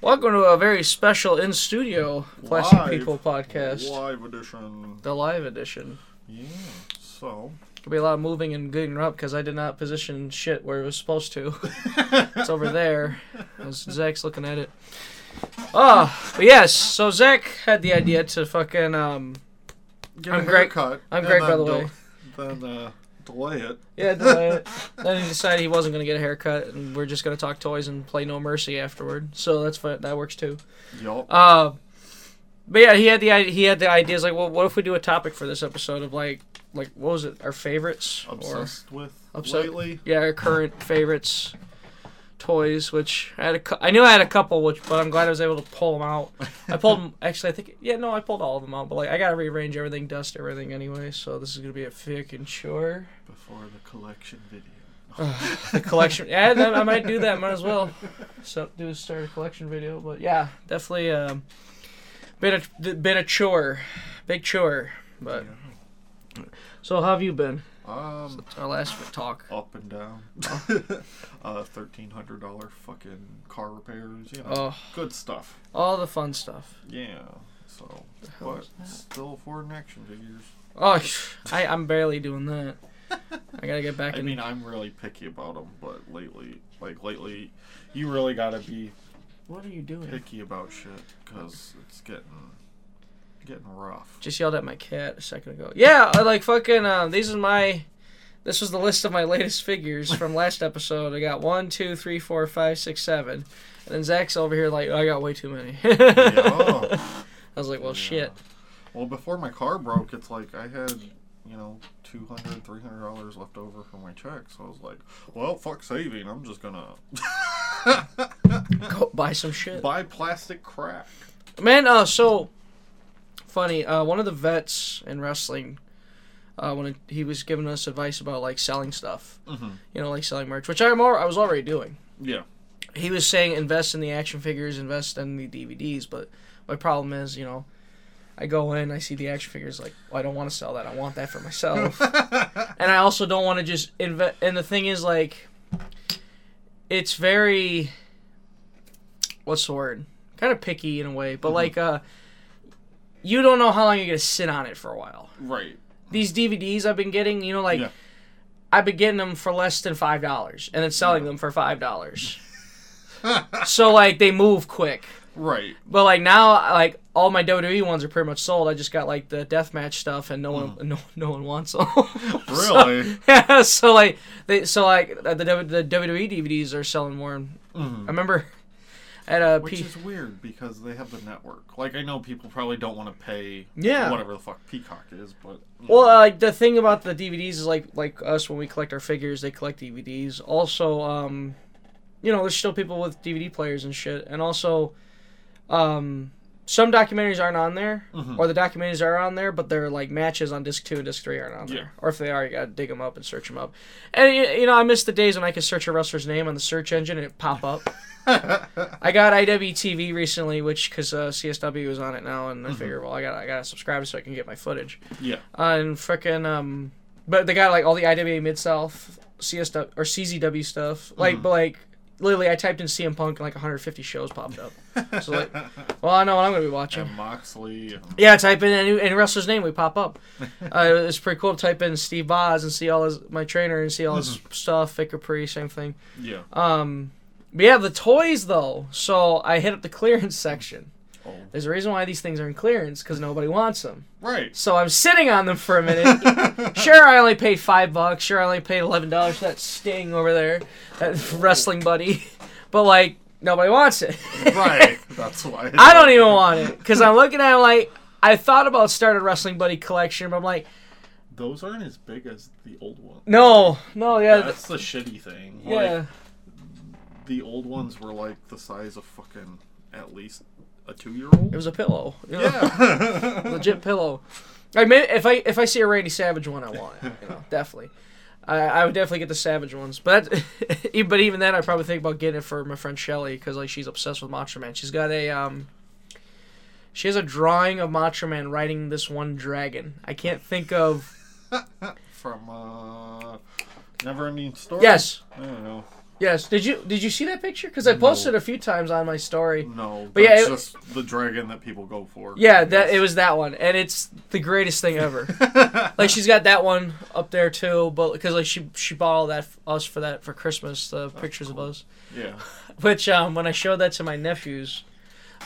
Welcome to a very special in studio Plastic Live. People podcast, Live edition. the live edition. Yeah. So. Could be a lot of moving and getting up because I did not position shit where it was supposed to. it's over there. As Zach's looking at it. Oh, but yes. So Zach had the idea to fucking um. Get I'm a Greg- haircut. I'm Greg, by the way. Then uh, delay it. Yeah, delay it. then he decided he wasn't gonna get a haircut, and we're just gonna talk toys and play No Mercy afterward. So that's fine. That works too. Yup. Uh, but yeah, he had the he had the ideas like, well, what if we do a topic for this episode of like like what was it? Our favorites or Obsessed with upset- lately. yeah, our current favorites toys. Which I had a cou- I knew I had a couple, which but I'm glad I was able to pull them out. I pulled them, actually I think yeah no I pulled all of them out, but like I gotta rearrange everything, dust everything anyway. So this is gonna be a fucking chore. Before the collection video. the collection. Yeah, then I might do that. Might as well. So do start a collection video. But yeah, definitely um, been a been a chore, big chore. But so how have you been? Um. It's our last talk. Up and down. uh, thirteen hundred dollar fucking car repairs. You know, Oh, good stuff. all the fun stuff. Yeah. So, but still affording action figures. Oh, I I'm barely doing that. I gotta get back I in. mean, I'm really picky about them, but lately, like lately, you really gotta be what are you doing? picky about shit because it's getting getting rough. Just yelled at my cat a second ago. Yeah, I like fucking. Um, these are my. This was the list of my latest figures from last episode. I got one, two, three, four, five, six, seven, and then Zach's over here like, I got way too many. Yeah. I was like, well, Yeah. shit. Well, before my car broke, it's like I had, you know, 200 300 dollars left over from my check. So I was like, well, fuck saving. I'm just gonna Go buy some shit. buy plastic crack. Man, uh, so funny. Uh, one of the vets in wrestling, uh, when he was giving us advice about like selling stuff, Mm-hmm. you know, like selling merch, which I'm I was already doing. Yeah. he was saying invest in the action figures, invest in the DVDs, but my problem is, you know, I go in, I see the action figures, like, well, I don't want to sell that. I want that for myself, and I also don't want to just invest. And the thing is, like, it's very, what's the word? Kind of picky in a way, but Mhm. like, uh, you don't know how long you're gonna sit on it for a while. Right. These DVDs I've been getting, you know, like. Yeah. I've been getting them for less than five dollars, and then selling Yeah. them for five dollars. so like they move quick. Right. But like now, like all my WWE ones are pretty much sold. I just got like the deathmatch stuff, and no one, no, no one wants them. So- Really? yeah. So like they, so like the the, WWE DVDs are selling more. I Mhm. remember at a Which P- is weird because they have the network. Like I know people probably don't want to pay Yeah. whatever the fuck Peacock is, but Well, uh, the thing about the DVDs is like like us when we collect our figures, they collect DVDs. Also, um, you know, there's still people with DVD players and shit, and also, um, some documentaries aren't on there, Mhm. or the documentaries are on there, but they're like matches on disc two and disc three aren't on there. Yeah. Or if they are, you gotta dig them up and search them up. And you know, I miss the days when I could search a wrestler's name on the search engine and it pop up. I got IWTV recently, which because uh, CSW is on it now, and I Mhm. figure, well, I got I gotta subscribe so I can get my footage yeah. and frickin' um but they got like all the IWA Mid South CSW or CZW stuff. Like Mhm. but like literally I typed in CM Punk and like 150 shows popped up. So like well I know what I'm gonna be watching. and Moxley. Yeah, type in any, any wrestler's name, we pop up. Uh, it's pretty cool to type in Steve Boz and see all his my trainer and see all his stuff. Vic Capri, same thing. yeah. Um, but yeah, the toys though. So I hit up the clearance section. Oh. There's a reason why these things are in clearance because nobody wants them. Right. So I'm sitting on them for a minute. sure, I only paid five bucks. Sure, I only paid eleven dollars for that Sting over there, that wrestling buddy. But like, nobody wants it. right. That's why. I don't even want it because I'm looking at it like I thought about starting a wrestling buddy collection, but I'm like, Those aren't as big as the old one. no, no, yeah, That's the shitty thing. yeah. Like, the old ones were like the size of fucking at least a two year old. It was a pillow. you know? Yeah. legit pillow. I maybe if I if I see a Randy Savage one, I want it. You know, definitely. I, I would definitely get the Savage ones, but but even then, I probably think about getting it for my friend Shelly because like she's obsessed with Macho Man. She's got a um. She has a drawing of Macho Man riding this one dragon. I can't think of. From uh, Never Ending Story. Yes, I don't know. Yes. Did you did you see that picture? Because I No. posted a few times on my story. No, But yeah, it- just the dragon that people go for. Yeah, that it was that one, and it's the greatest thing ever. like she's got that one up there too, but because like she she bought all that f- us for that for Christmas, the pictures of us. Yeah, Which um when I showed that to my nephews,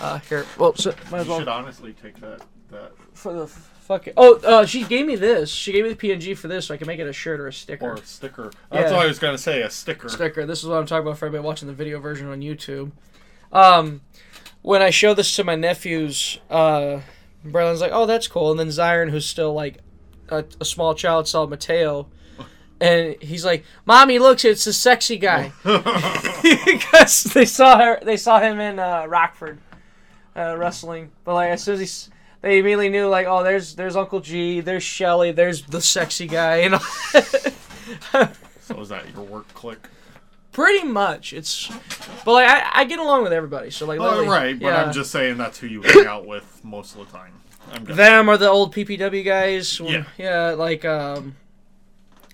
uh here, well, so, might as well should honestly take that. That for the fuck Oh, uh, she gave me this. She gave me the PNG for this, so I can make it a shirt or a sticker. or a sticker. That's Yeah. what I was gonna say. A sticker. sticker. This is what I'm talking about for everybody watching the video version on YouTube. Um, when I show this to my nephews, uh, Braylon's like, "Oh, that's cool," and then Zion, who's still like a, a small child, saw Mateo, and he's like, "Mommy, look, it's a sexy guy," because they saw her, they saw him in uh, Rockford uh, wrestling. But like as soon as he, they immediately knew like, "Oh, there's there's Uncle G, there's Shelly, there's the sexy guy," you know. so is that your work click? Pretty much, it's, but like I, I get along with everybody. So like, Oh, right, but yeah. I'm just saying that's who you hang out with most of the time. I'm them are the old PPW guys. Yeah. yeah, like um,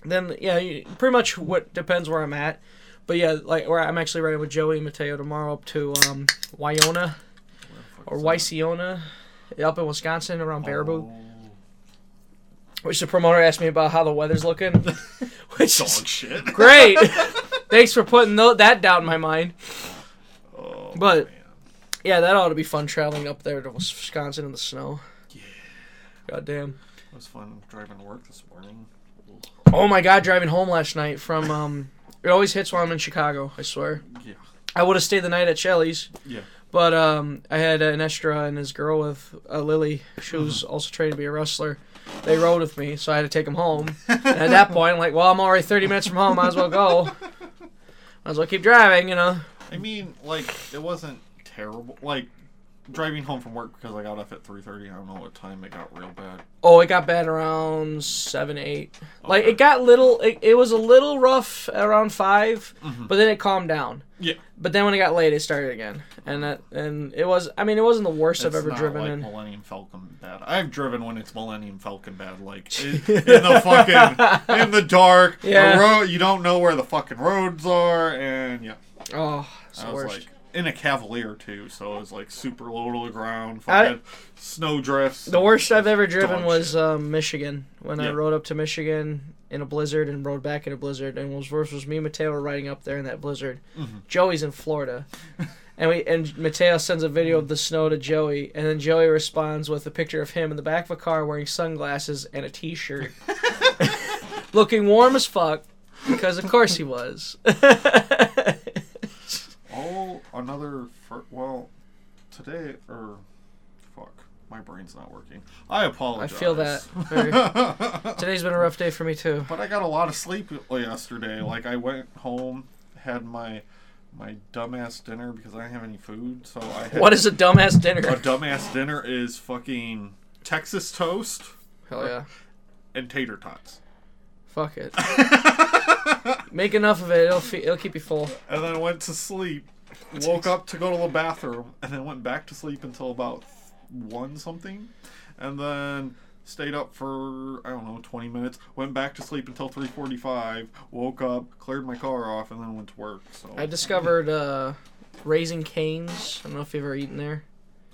then yeah, pretty much what depends where I'm at. But yeah, like where I'm actually riding with Joey and Mateo tomorrow up to um Wyona or Wysiona, up in Wisconsin around Baraboo. Oh, Which the promoter asked me about how the weather's looking, which dog shit. great. Thanks for putting that doubt in my mind. Oh, But- man. Yeah, that ought to be fun traveling up there to Wisconsin in the snow. Yeah. God damn. it was fun driving to work this morning. Oh my god, driving home last night from um it always hits while I'm in Chicago, I swear. Yeah. I would have stayed the night at Shelly's, Yeah. But um I had an Estra and his girl with uh, Lily. She was also trained to be a wrestler. They rode with me, so I had to take them home. And at that point, I'm like, well, I'm already 30 minutes from home. Might as well go. Might as well keep driving, you know. I mean, like it wasn't terrible. Like driving home from work because I got off at three thirty. I don't know what time it got real bad. Oh, it got bad around seven, eight. Like it got little. It, it was a little rough around 5 Mhm. but then it calmed down. Yeah. But then when it got late, it started again, and that and it was. I mean, it wasn't the worst I've ever driven like in. Millennium Falcon bad. I've driven when it's Millennium Falcon bad, like in, in the fucking in the dark. Yeah. The road, you don't know where the fucking roads are, and yeah, Oh, it's I was worst. like in a Cavalier too, so it was like super low to the ground, I- fucking snow drifts. the worst I've ever driven was um, Michigan when I rode up to Michigan in a blizzard and rode back in a blizzard. And was worse was me and Mateo were riding up there in that blizzard. Mhm. Joey's in Florida. And we and Mateo sends a video of the snow to Joey, and then Joey responds with a picture of him in the back of a car wearing sunglasses and a t-shirt, looking warm as fuck, because of course he was. Another fir- well, today or fuck, my brain's not working. I apologize. I feel that. Very, today's been a rough day for me too. But I got a lot of sleep yesterday. Like I went home, had my my dumbass dinner because I didn't have any food. So I had What is a dumbass dinner? a dumbass dinner is fucking Texas toast Hell yeah. and tater tots. Fuck it. Make enough of it. It'll fe- it'll keep you full. And then I went to sleep. Woke up to go to the bathroom and then went back to sleep until about one something. And then stayed up for I don't know, 20 minutes. Went back to sleep until 3:45. Woke up, cleared my car off and then went to work. So I discovered uh, Raising Cane's. I don't know if you've ever eaten there,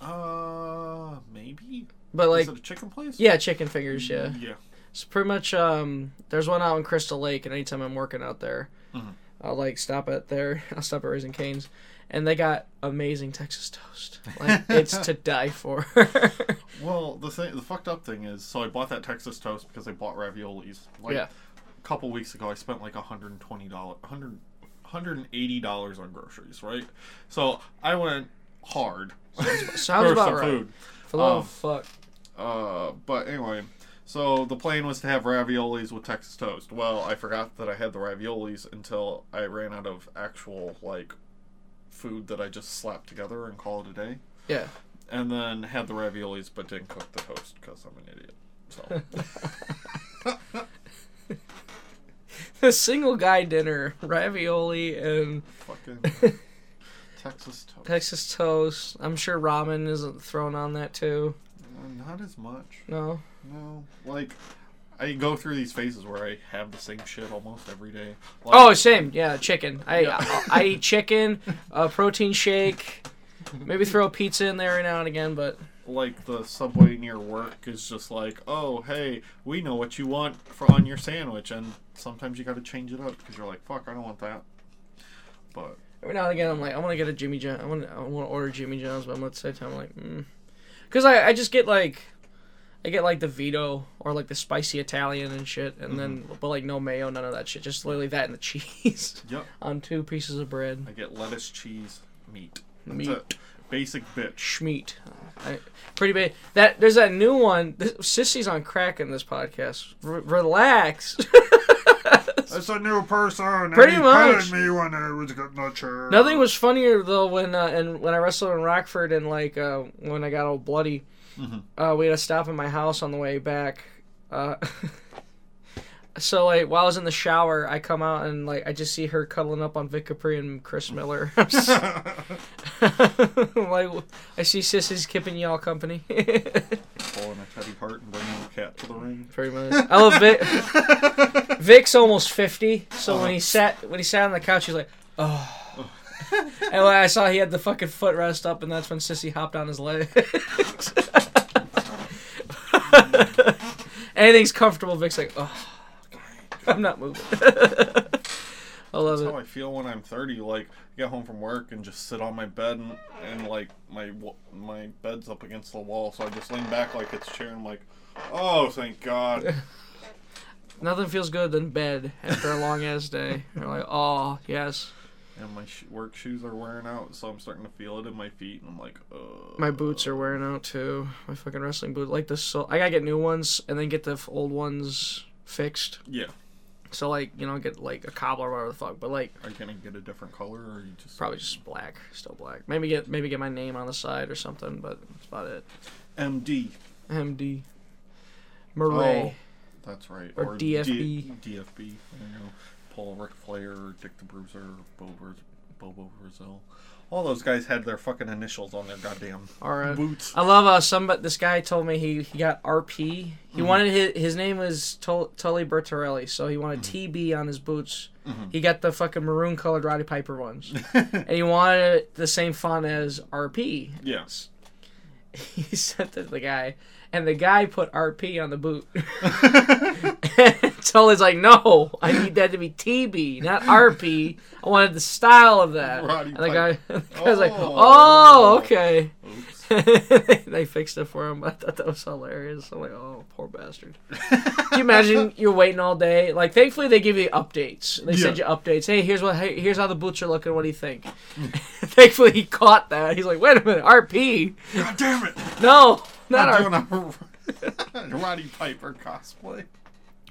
Uh, maybe. but like Is it a chicken place? yeah, chicken fingers. Yeah, Yeah. it's pretty much. Um, there's one out in Crystal Lake, and anytime I'm working out there, Mhm. I'll like stop at there. I'll stop at Raising Cane's, and they got amazing Texas toast. Like it's to die for. Well, the thing, the fucked up thing is, so I bought that Texas toast because I bought raviolis. Like, Yeah. A couple weeks ago, I spent like hundred and twenty dollars, hundred, hundred and eighty dollars on groceries, right? So I went hard Sounds for about right. food. For the love Um, of fuck. Uh, but anyway, so the plan was to have raviolis with Texas toast. Well, I forgot that I had the raviolis until I ran out of actual like food that I just slapped together and call it a day. Yeah. And then had the raviolis, but didn't cook the toast because I'm an idiot. So The single guy dinner, ravioli and fucking Texas toast. Texas toast. I'm sure ramen isn't thrown on that too. Uh, Not as much. No. No, like I go through these phases where I have the same shit almost every day. Like, Oh, same. Yeah, chicken. I I, I eat chicken, a protein shake, maybe throw a pizza in there every now and again, but like the subway near work is just like, oh hey, we know what you want for on your sandwich, and sometimes you got to change it up because you're like, fuck, I don't want that. But every now and again I'm like, I want to get a Jimmy John. I want I want to order Jimmy John's, but I'm at the same time I'm like, mm. Cause I I just get like. I get like the Vito or like the spicy Italian and shit, and then but like no mayo, none of that shit. Just literally that and the cheese yep, on two pieces of bread. I get lettuce, cheese, meat. That's Meat. it. Basic bitch. Schmeat. I, pretty big. That there's that new one. This, Sissy's on crack in this podcast. R- relax. That's a new person. Pretty and he much. petted me when I was getting a chair. Nothing was funnier though when uh, and when I wrestled in Rockford and like uh, when I got all bloody. Mhm. Uh, we had to stop in my house on the way back. Uh, so like while I was in the shower, I come out and like I just see her cuddling up on Vic Capri and Chris Miller. Like I see Sissy's keeping y'all company. Pulling a Teddy Hart and bringing a cat to the ring. Pretty much. I love Vic. Vic's almost fifty, so when he sat when he sat on the couch, he's like, oh. and when I saw he had the fucking footrest up, and that's when Sissy hopped on his legs. Anything's comfortable. Vic's like, oh, I'm not moving. I love That's it. how I feel when I'm 30. Like, get home from work and just sit on my bed and, and like my my bed's up against the wall, so I just lean back like it's a chair. And I'm like, oh, thank God. Nothing feels good than bed after a long ass day. You're like, oh yes. And my sh- work shoes are wearing out, so I'm starting to feel it in my feet, and I'm like, uh. My boots are wearing out too. My fucking wrestling boot, like the so I gotta get new ones and then get the f- old ones fixed. Yeah. So like you know get like a cobbler or whatever the fuck, but like Are you gonna get a different color, or you just probably just black, still black. Maybe get maybe get my name on the side or something, but that's about it. MD? MD. Murray. Oh, that's right. Or D- DFB. DFB. You know, Paul Ric Flair, Dick the Bruiser, Bo Bobo Brazil. All those guys had their fucking initials on their goddamn right. boots. I love uh some But this guy told me he, he got RP. He mm-hmm. wanted his his name was Tul- Tully Bertarelli, so he wanted mm-hmm. TB on his boots. Mm-hmm. He got the fucking maroon colored Roddy Piper ones, and he wanted the same font as RP. yes. He sent it to the guy, and the guy put RP on the boot. Tully's like, "No, I need that to be TB, not RP. I wanted the style of that." Roddy and the guy, the guy's like, Oh. "Oh, okay." They fixed it for him. I thought that was hilarious. I'm like, oh, poor bastard. Can you imagine you're waiting all day? Like, thankfully they give you updates. They send you updates. Hey, here's what. Hey, here's how the boots are looking. What do you think? thankfully he caught that. He's like, wait a minute, RP? God damn it! No, not I'm RP. doing a Roddy Piper cosplay.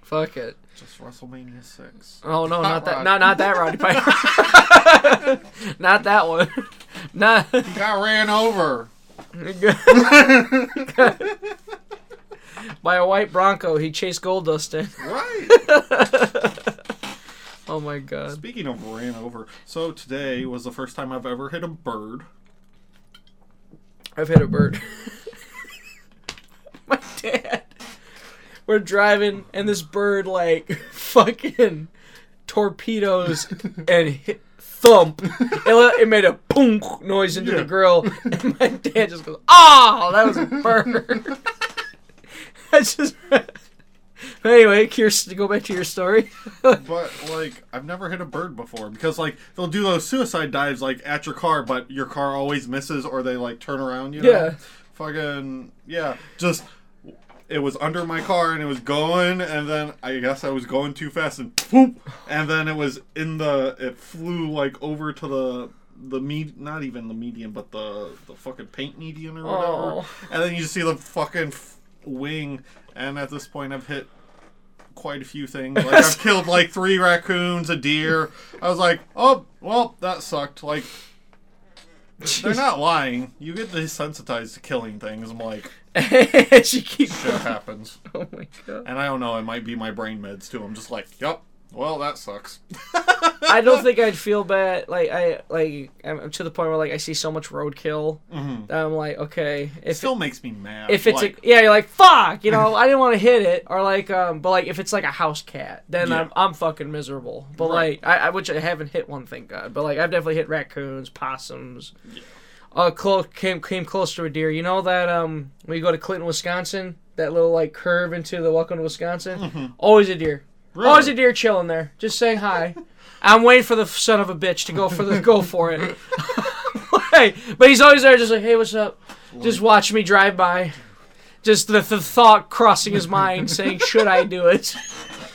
Fuck it. Just WrestleMania six. Oh no, not that. Not not that Roddy Piper. not that one. Not. He got ran over. By a white Bronco, he chased Goldust in. Right. Oh my god. Speaking of ran over, so today was the first time I've ever hit a bird. I've hit a bird. My dad. We're driving, and this bird like fucking torpedoes and hit thump. It, it made a boom noise into Yeah. the grill, and my dad just goes, "Oh, that was a bird." That's just. anyway, Kirsten, to go back to your story. But like, I've never hit a bird before because like they'll do those suicide dives like at your car, but your car always misses or they like turn around. You know? Yeah. Fucking yeah. Just it was under my car and it was going, and then I guess I was going too fast and poop, and then it was in the it flew like over to the the med not even the median but the the fucking paint median or whatever. Oh. and then you see the fucking f- wing and at this point i've hit quite a few things. Like i've killed like three raccoons a deer. I was like oh well that sucked. Like they're not lying. You get desensitized to killing things i'm like she keeps. shit happens Oh my god. and i don't know it might be my brain meds too i'm just like yep. Well, that sucks. I don't think I'd feel bad. Like I like I'm to the point where like I see so much roadkill Mhm. that I'm like, okay, If It still makes me mad. if it's like, a, yeah, you're like fuck, you know, I didn't want to hit it, or like, um, but like if it's like a house cat, then Yeah. I'm I'm fucking miserable. But Right. like I, I which I haven't hit one, thank God. But like I've definitely hit raccoons, possums. Uh, close came came close to a deer. You know that um when you go to Clinton, Wisconsin, that little like curve into the Welcome to Wisconsin, always a deer. Really? Always a deer chilling there, just saying hi. I'm waiting for the son of a bitch to go for the go for it. hey, but he's always there, just like, hey, what's up? Just watch me drive by. Just the, the thought crossing his mind, saying, should I do it?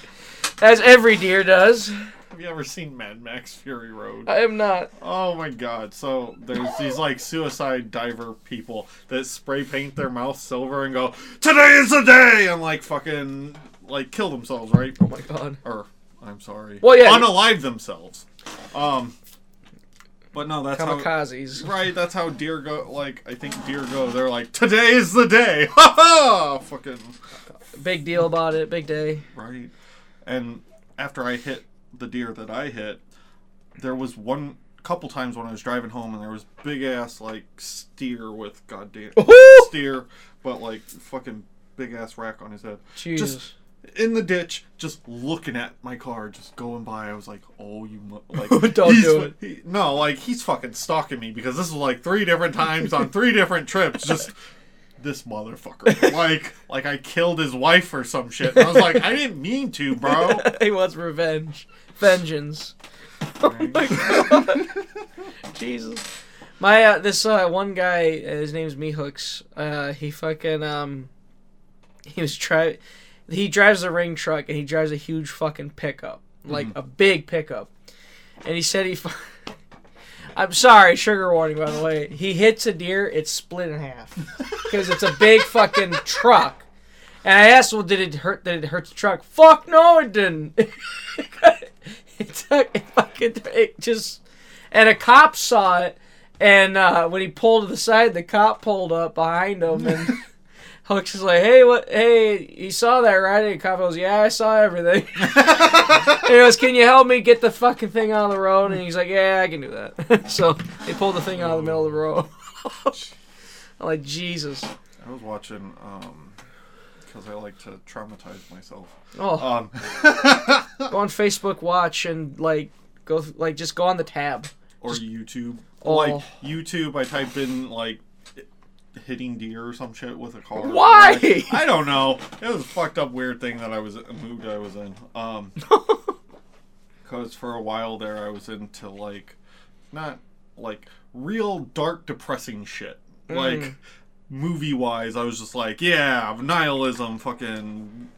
As every deer does. Have you ever seen Mad Max Fury Road? I am not. Oh my god. So there's these like suicide diver people that spray paint their mouth silver and go, Today is the day! And like fucking like kill themselves, right? Oh my god. Or I'm sorry. Well, yeah. Unalive themselves. Um But no, that's how Kamikazes. Right, that's how deer go like I think deer go. They're like, Today is the day! Ha ha fucking Big deal about it. Big day. right? And after I hit the deer that I hit, there was one couple times when I was driving home and there was big ass like steer with goddamn steer, but like fucking big ass rack on his head. Jesus. In the ditch, just looking at my car, just going by. I was like, "Oh, you mu-, like Don't do it. he- no, like he's fucking stalking me because this was like three different times on three different trips. Just this motherfucker, like like I killed his wife or some shit. And I was like, I didn't mean to, bro. he wants revenge. Vengeance. Jesus. My uh, this uh, one guy, uh, his name's Me Hooks. Uh, he fucking um, he was try, he drives a ring truck and he drives a huge fucking pickup, like a big pickup, and he said he. fu- I'm sorry, sugar warning by the way. He hits a deer, it's split in half because it's a big fucking truck. And I asked, well, did it hurt? Did it hurt the truck? Fuck no, it didn't. it took it fucking it just, and a cop saw it, and uh, when he pulled to the side, the cop pulled up behind him, and Hooks is like, "Hey, what? Hey, you saw that, right?" And the cop goes, "Yeah, I saw everything." he goes, "Can you help me get the fucking thing out of the road?" And he's like, "Yeah, I can do that." so they pulled the thing out of the middle of the road. I'm like, Jesus. I was watching um because I like to traumatize myself. Oh, Um, go on Facebook Watch and like go like just go on the tab. or YouTube. Oh. Like YouTube, I typed in like hitting deer or some shit with a car. Why? I don't know. It was a fucked up weird thing that I was a mood I was in. Um, because for a while there I was into like not like real dark depressing shit. Like Mm. movie wise, I was just like, yeah, nihilism, fucking,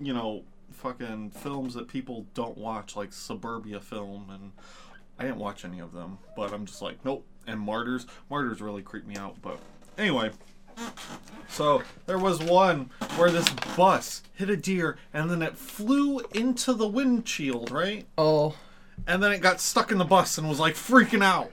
you know, fucking films that people don't watch, like a Serbian film, and I didn't watch any of them, but I'm just like, nope. And Martyrs, Martyrs really creeped me out, but anyway. So there was one where this bus hit a deer and then it flew into the windshield, right? Oh, And then it got stuck in the bus and was like freaking out.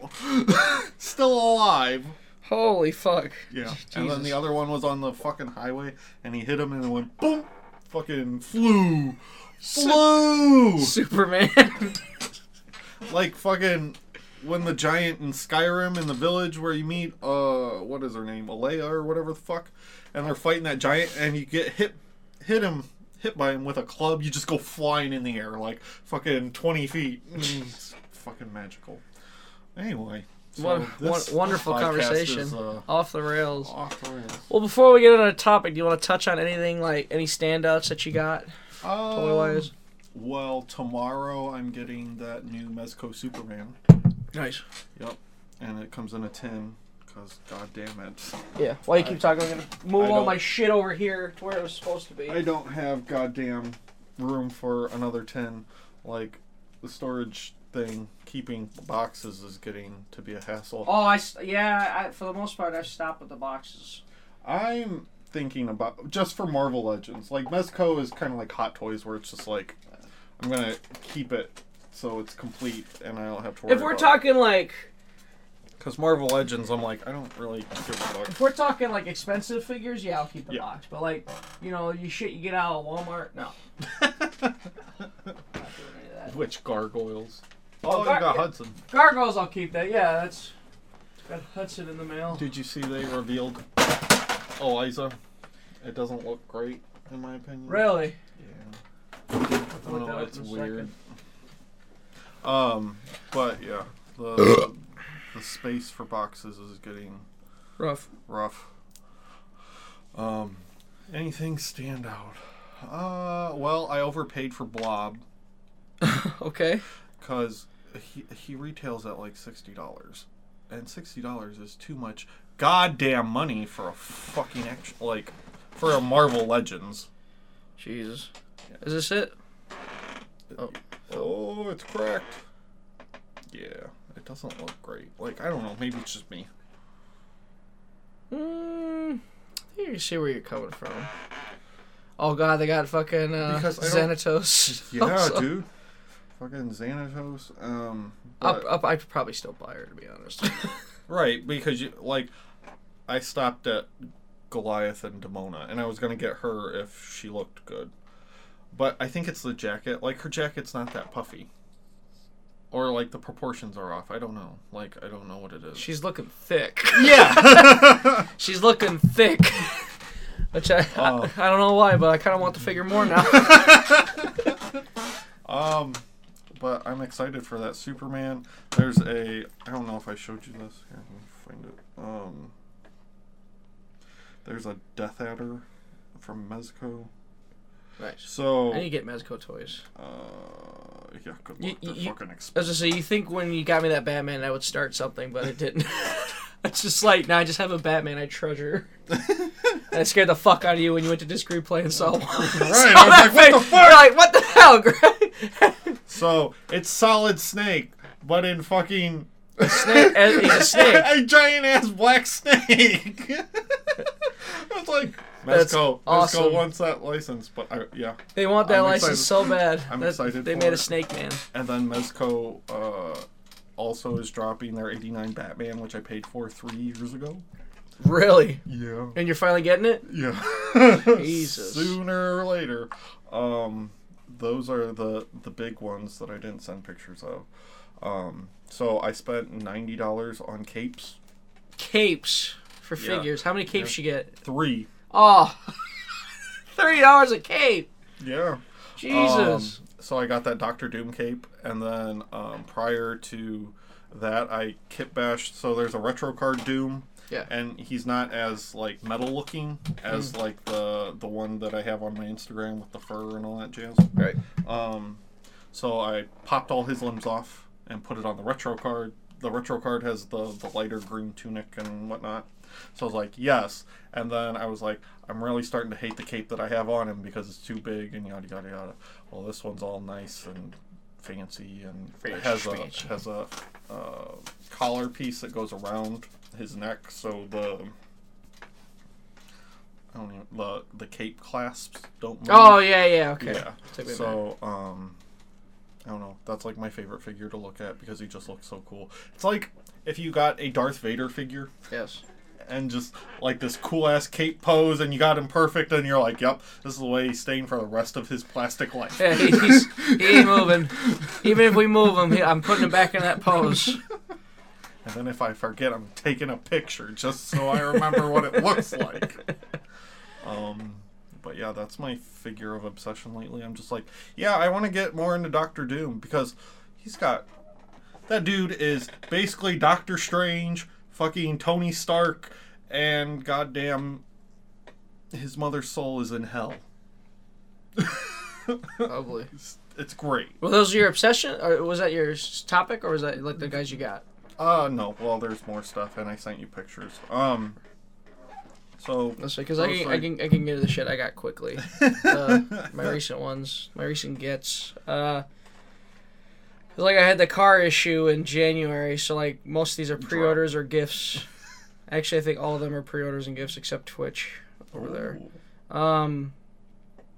Still alive. holy fuck. Yeah. And then the other one was on the fucking highway and he hit him and it went boom. Fucking flew. Flew. Superman. like fucking when the giant in Skyrim in the village where you meet uh what is her name? Aela or whatever the fuck. And they're fighting that giant and you get hit hit him hit by him with a club, you just go flying in the air like fucking twenty feet. Mm, it's fucking magical. Anyway. so What- this what- wonderful conversation. is, uh, Off the rails. off the rails. Well, before we get on a topic, do you want to touch on anything like any standouts that you got toy Um, wise? well, tomorrow I'm getting that new Mezco Superman. Nice. Yep. And it comes in a tin, because god damn it. Yeah. While you keep talking, I'm gonna move I all my shit over here to where it was supposed to be. I don't have goddamn room for another tin. Like, the storage thing, keeping boxes is getting to be a hassle. Oh, I st- yeah. I, for the most part, I've stopped with the boxes. I'm thinking about, just for Marvel Legends, like, Mezco is kind of like Hot Toys, where it's just like, I'm gonna keep it so it's complete and I don't have to worry If we're about talking like, Because Marvel Legends, I'm like, I don't really give a fuck. if we're talking like expensive figures, yeah, I'll keep the Yeah. box. But like, you know, you shit you get out of Walmart, no. Which gargoyles? Oh, Oh, you got. Hudson. Gargoyles, I'll keep that. Yeah, that's got Hudson in the mail. Did you see they revealed Elisa? It doesn't look great, in my opinion. Really? Yeah. I don't know. It's in a weird. Um, but yeah, the the space for boxes is getting Rough. rough. Um, anything stand out? Uh, well, I overpaid for Blob okay. because he he retails at like sixty dollars, and sixty dollars is too much goddamn money for a fucking action like for a Marvel Legends. Jesus. Is this it? Oh. Oh, it's cracked. Yeah, it doesn't look great. Like I don't know, maybe it's just me. Mm, you can see where you're coming from. Oh god, they got fucking uh, I Xanatos. Yeah, also. dude. Fucking Xanatos. Um, Up, up, I'd probably still buy her to be honest. right because you like, I stopped at Goliath and Demona, and I was gonna get her if she looked good, but I think it's the jacket. Like her jacket's not that puffy. Or like the proportions are off. I don't know. Like I don't know what it is. She's looking thick. yeah. She's looking thick. Which I, Oh. I I don't know why, but I kind of want to figure more now. Um, but I'm excited for that Superman. There's a I don't know if I showed you this. Here, let me find it. Um, there's a Death Adder from Mezco. Nice. So, I need get Mezco toys. uh, yeah, good luck. You- They're you- fucking As I say, you think when you got me that Batman, I would start something, but it didn't. it's just like, now I just have a Batman I treasure. And it scared the fuck out of you when you went to disc replay and saw one. Right, I was like, what the fuck? You're like, what the hell, Greg? So it's Solid Snake, but in fucking snake, uh, he's a snake. a giant ass black snake. I was like, That's Mezco, Mezco awesome. wants that license, but I, yeah. They want that I'm license so bad. I'm that excited They made it. a Snake Man. And then Mezco uh, also is dropping their 89 Batman, which I paid for three years ago. Really? Yeah. And you're finally getting it? Yeah. Jesus. Sooner or later. Um, those are the the big ones that I didn't send pictures of. Um, so I spent ninety dollars on capes. Capes for Yeah. figures. How many capes you get? Three. Oh, thirty dollars a cape. Yeah. Jesus. Um, so I got that Doctor Doom cape, and then um, prior to that, I kit bashed. So there's a retro card Doom. Yeah. And he's not as like metal looking as like the the one that I have on my Instagram with the fur and all that jazz. right. Um, so I popped all his limbs off and put it on the retro card. The retro card has the the lighter green tunic and whatnot. So I was like, yes. And then I was like, I'm really starting to hate the cape that I have on him because it's too big and yada yada yada. Well, this one's all nice and fancy and it has a Fancy. has a uh, collar piece that goes around his neck, so the I don't even the the cape clasps don't move. Oh yeah, yeah. Okay. Yeah. Take back. So, um, I don't know. That's like my favorite figure to look at because he just looks so cool. It's like if you got a Darth Vader figure yes. and just like this cool ass cape pose, and you got him perfect, and you're like, "Yep, this is the way he's staying for the rest of his plastic life." Yeah, he's he ain't moving. Even if we move him, he, I'm putting him back in that pose. And then if I forget, I'm taking a picture just so I remember what it looks like. Um, but yeah, that's my figure of obsession lately. I'm just like, yeah, I want to get more into Doctor Doom because he's got that dude is basically Doctor Strange, fucking Tony Stark, and goddamn his mother's soul is in hell. Probably. It's, it's great. Well, those are your obsession, or was that your topic, or was that like the guys you got? Uh no, well there's more stuff and I sent you pictures. Um so Let's see, because I can, I can I can get to the shit I got quickly. uh, my recent ones, my recent gets. Uh, like I had the car issue in January, so like most of these are pre-orders or gifts. Actually, I think all of them are pre-orders and gifts except Twitch over there. Um,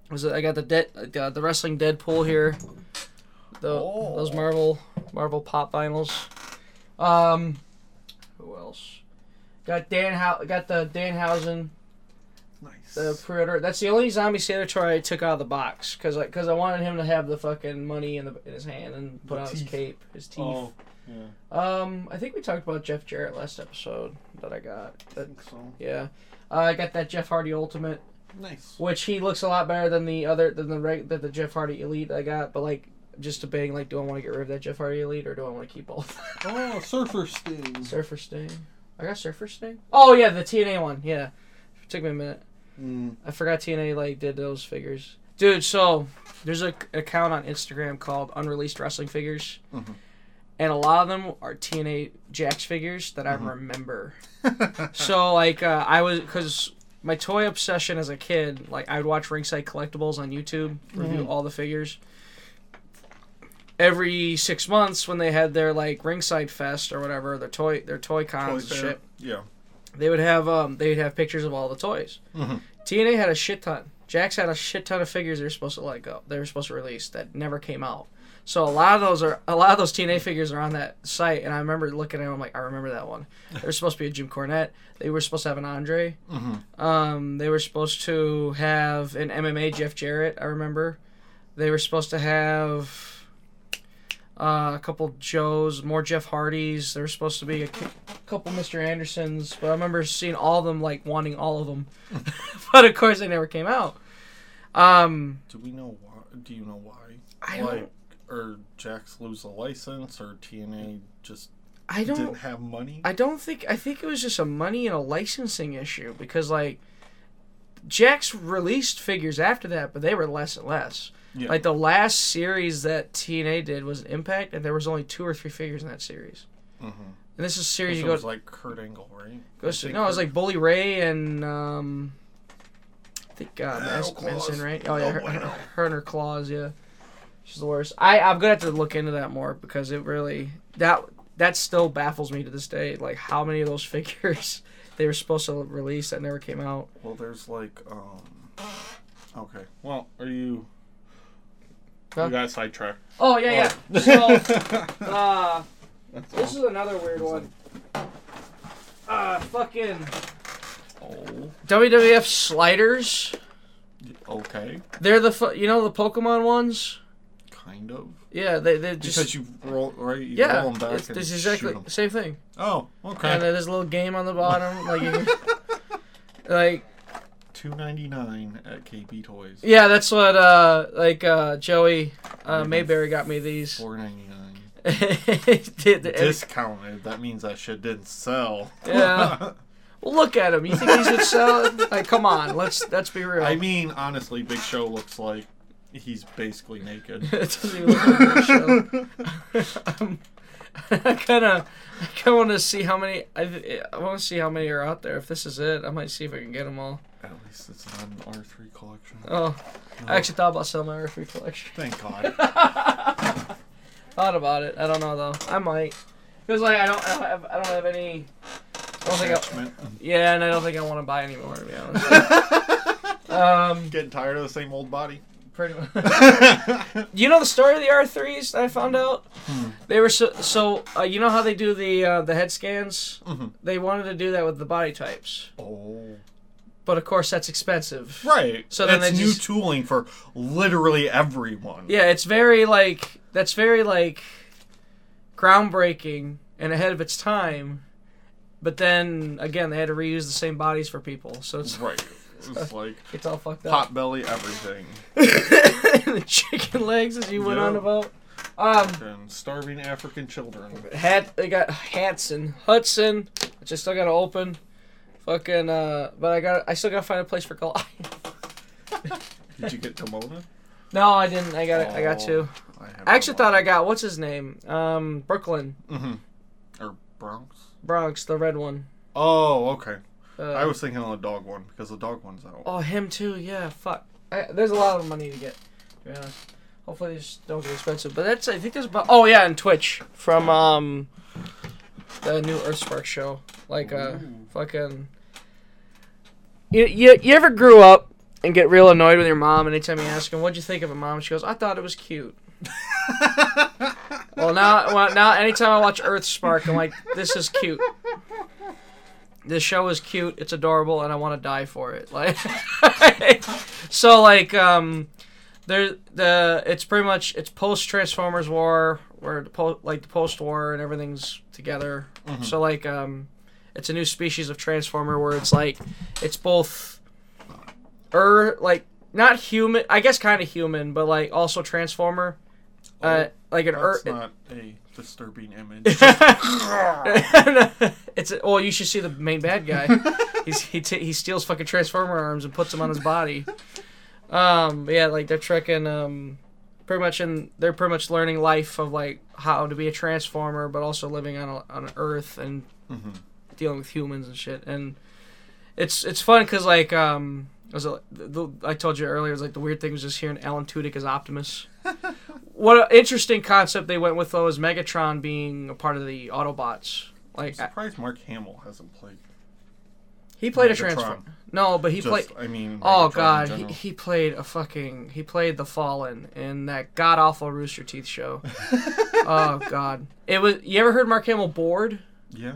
was it? I got the dead uh, the wrestling Deadpool here. The Oh. those Marvel Marvel pop vinyls. Um? Got Dan How got the Danhausen Nice. the pre-order. That's the only zombie toy I took out of the box because I because I wanted him to have the fucking money in the in his hand and put The out his cape, his teeth. oh, yeah. Um, I think we talked about Jeff Jarrett last episode that I got. I think so. yeah, uh, I got that Jeff Hardy Ultimate, Nice. which he looks a lot better than the other than the reg, than the Jeff Hardy Elite I got. But like, just debating like, do I want to get rid of that Jeff Hardy Elite or do I want to keep both? Oh, Surfer Sting. Surfer Sting. I got Surfer Sting. Oh yeah, the TNA one. Yeah, it took me a minute. Mm. I forgot TNA like did those figures. Dude, so there's a c- account on Instagram called Unreleased Wrestling Figures. Mhm. And a lot of them are TNA Jakks figures that I Mhm. remember. so like uh, I was cuz my toy obsession as a kid, like I would watch Ringside Collectibles on YouTube, review Mhm. all the figures. Every 6 months when they had their like Ringside Fest or whatever, their toy their toy cons Toy and shit, Yeah. they would have um they'd have pictures of all the toys. Mhm. TNA had a shit ton. Jakks had a shit ton of figures they were supposed to let go. They were supposed to release that never came out. So a lot of those are a lot of those TNA figures are on that site, and I remember looking at them. I'm like, I remember that one. There was supposed to be a Jim Cornette. They were supposed to have an Andre. Mhm. Um, they were supposed to have an MMA Jeff Jarrett. I remember. They were supposed to have uh, a couple Joes, more Jeff Hardys. There were supposed to be a couple Mr. Andersons, but I remember seeing all of them, like wanting all of them. but of course, they never came out. Um, Do we know why? Do you know why? I don't. Like, or Jakks lose a license, or TNA just I don't. didn't have money? I don't think. I think it was just a money and a licensing issue because like, Jakks released figures after that, but they were less and less. Yeah. Like the last series that TNA did was Impact, and there was only two or three figures in that series. Mhm. And this is a series you it go. was like Kurt Angle, right? goes to, no, it was like Bully Ray and um, I think uh, Mask Manson, right? Oh yeah, her, her, her and her claws, yeah. She's the worst. I I'm gonna have to look into that more because it really that that still baffles me to this day. Like how many of those figures they were supposed to release that never came out. Well, there's like, um. Okay. Well, are you? Huh? You got sidetracked. Oh yeah, yeah. So uh, this is another weird one. Uh, fucking Oh. WWF sliders. Okay. They're the fu- you know the Pokemon ones. Kind of. Yeah, they they just Because you roll right. You yeah. roll them back It's, and it's exactly the same thing. Oh. Okay. And there's a little game on the bottom, like you like Two ninety nine at KB Toys. yeah, that's what uh like uh Joey uh. Mayberry got me these. Four ninety nine. Discounted. That means that shit didn't sell. Yeah. well, look at him. You think these would sell? Like, come on, let's let's be real. I mean, honestly, Big Show looks like he's basically naked. it doesn't even look like a show. um, I kind of, I kind of want to see how many. I, I want to see how many are out there. If this is it, I might see if I can get them all. At least it's not an R three collection. Oh, I actually thought about selling my R3 collection. Thank God. Thought about it. I don't know though. I might. Cause like I don't, I don't have, I don't have any. I don't think I, yeah, and I don't think I want to buy anymore. To be honest. um, Getting tired of the same old body. pretty much. you know the story of the R3s that I found out? Hmm. They were so so. Uh, you know how they do the uh, the head scans? Mhm. They wanted to do that with the body types, Oh. But of course that's expensive. Right. So then that's new just- tooling for literally everyone. Yeah, it's very like that's very like groundbreaking and ahead of its time. But then again, they had to reuse the same bodies for people, so it's Right. It's like it's all fucked up. pot belly everything. the chicken legs, as you went on about. Um, And starving African children. hat they got Hanson, Hudson, which I still gotta open. Fucking, uh, but I got I still gotta find a place for Goliath. Did you get Demona? No, I didn't. I got it. I got two. I, have I actually thought I got what's his name? Um, Brooklyn Mhm. Or Bronx. Bronx, the red one. Oh, okay. Uh, I was thinking on the dog one because the dog one's out. Oh, him too. Yeah, fuck. I, there's a lot of money to get. To be honest. Hopefully these don't get expensive. But that's I think there's about. Oh yeah, and Twitch from um the new Earthspark show. Like uh fucking. You, you you ever grew up and get real annoyed with your mom anytime you ask them what'd you think of it, mom? She goes, I thought it was cute. well now well now anytime I watch Earthspark, I'm like, this is cute. this show is cute, it's adorable, and I want to die for it. Like, so like um, there the it's pretty much it's post Transformers War where the po- like the post war and everything's together. So like um, it's a new species of Transformer where it's like it's both er like not human, I guess kind of human, but like also Transformer. Uh, like an That's er- not a disturbing image. it's well, you should see the main bad guy. He's he t- he steals fucking transformer arms and puts them on his body. Um, yeah, like they're tricking um, pretty much in they're pretty much learning life of like how to be a transformer, but also living on a, on Earth and Mhm. dealing with humans and shit. And it's it's fun because like um, was the, I told you earlier, it's like the weird thing was just hearing Alan Tudyk as Optimus. what an interesting concept they went with though is Megatron being a part of the Autobots. I'm Like surprised Mark Hamill hasn't played. he played a transformer. No, but he Just, played. I mean. Oh god, he, he played a fucking he played the Fallen in that god awful Rooster Teeth show. oh god, it was. You ever heard Mark Hamill bored? Yeah.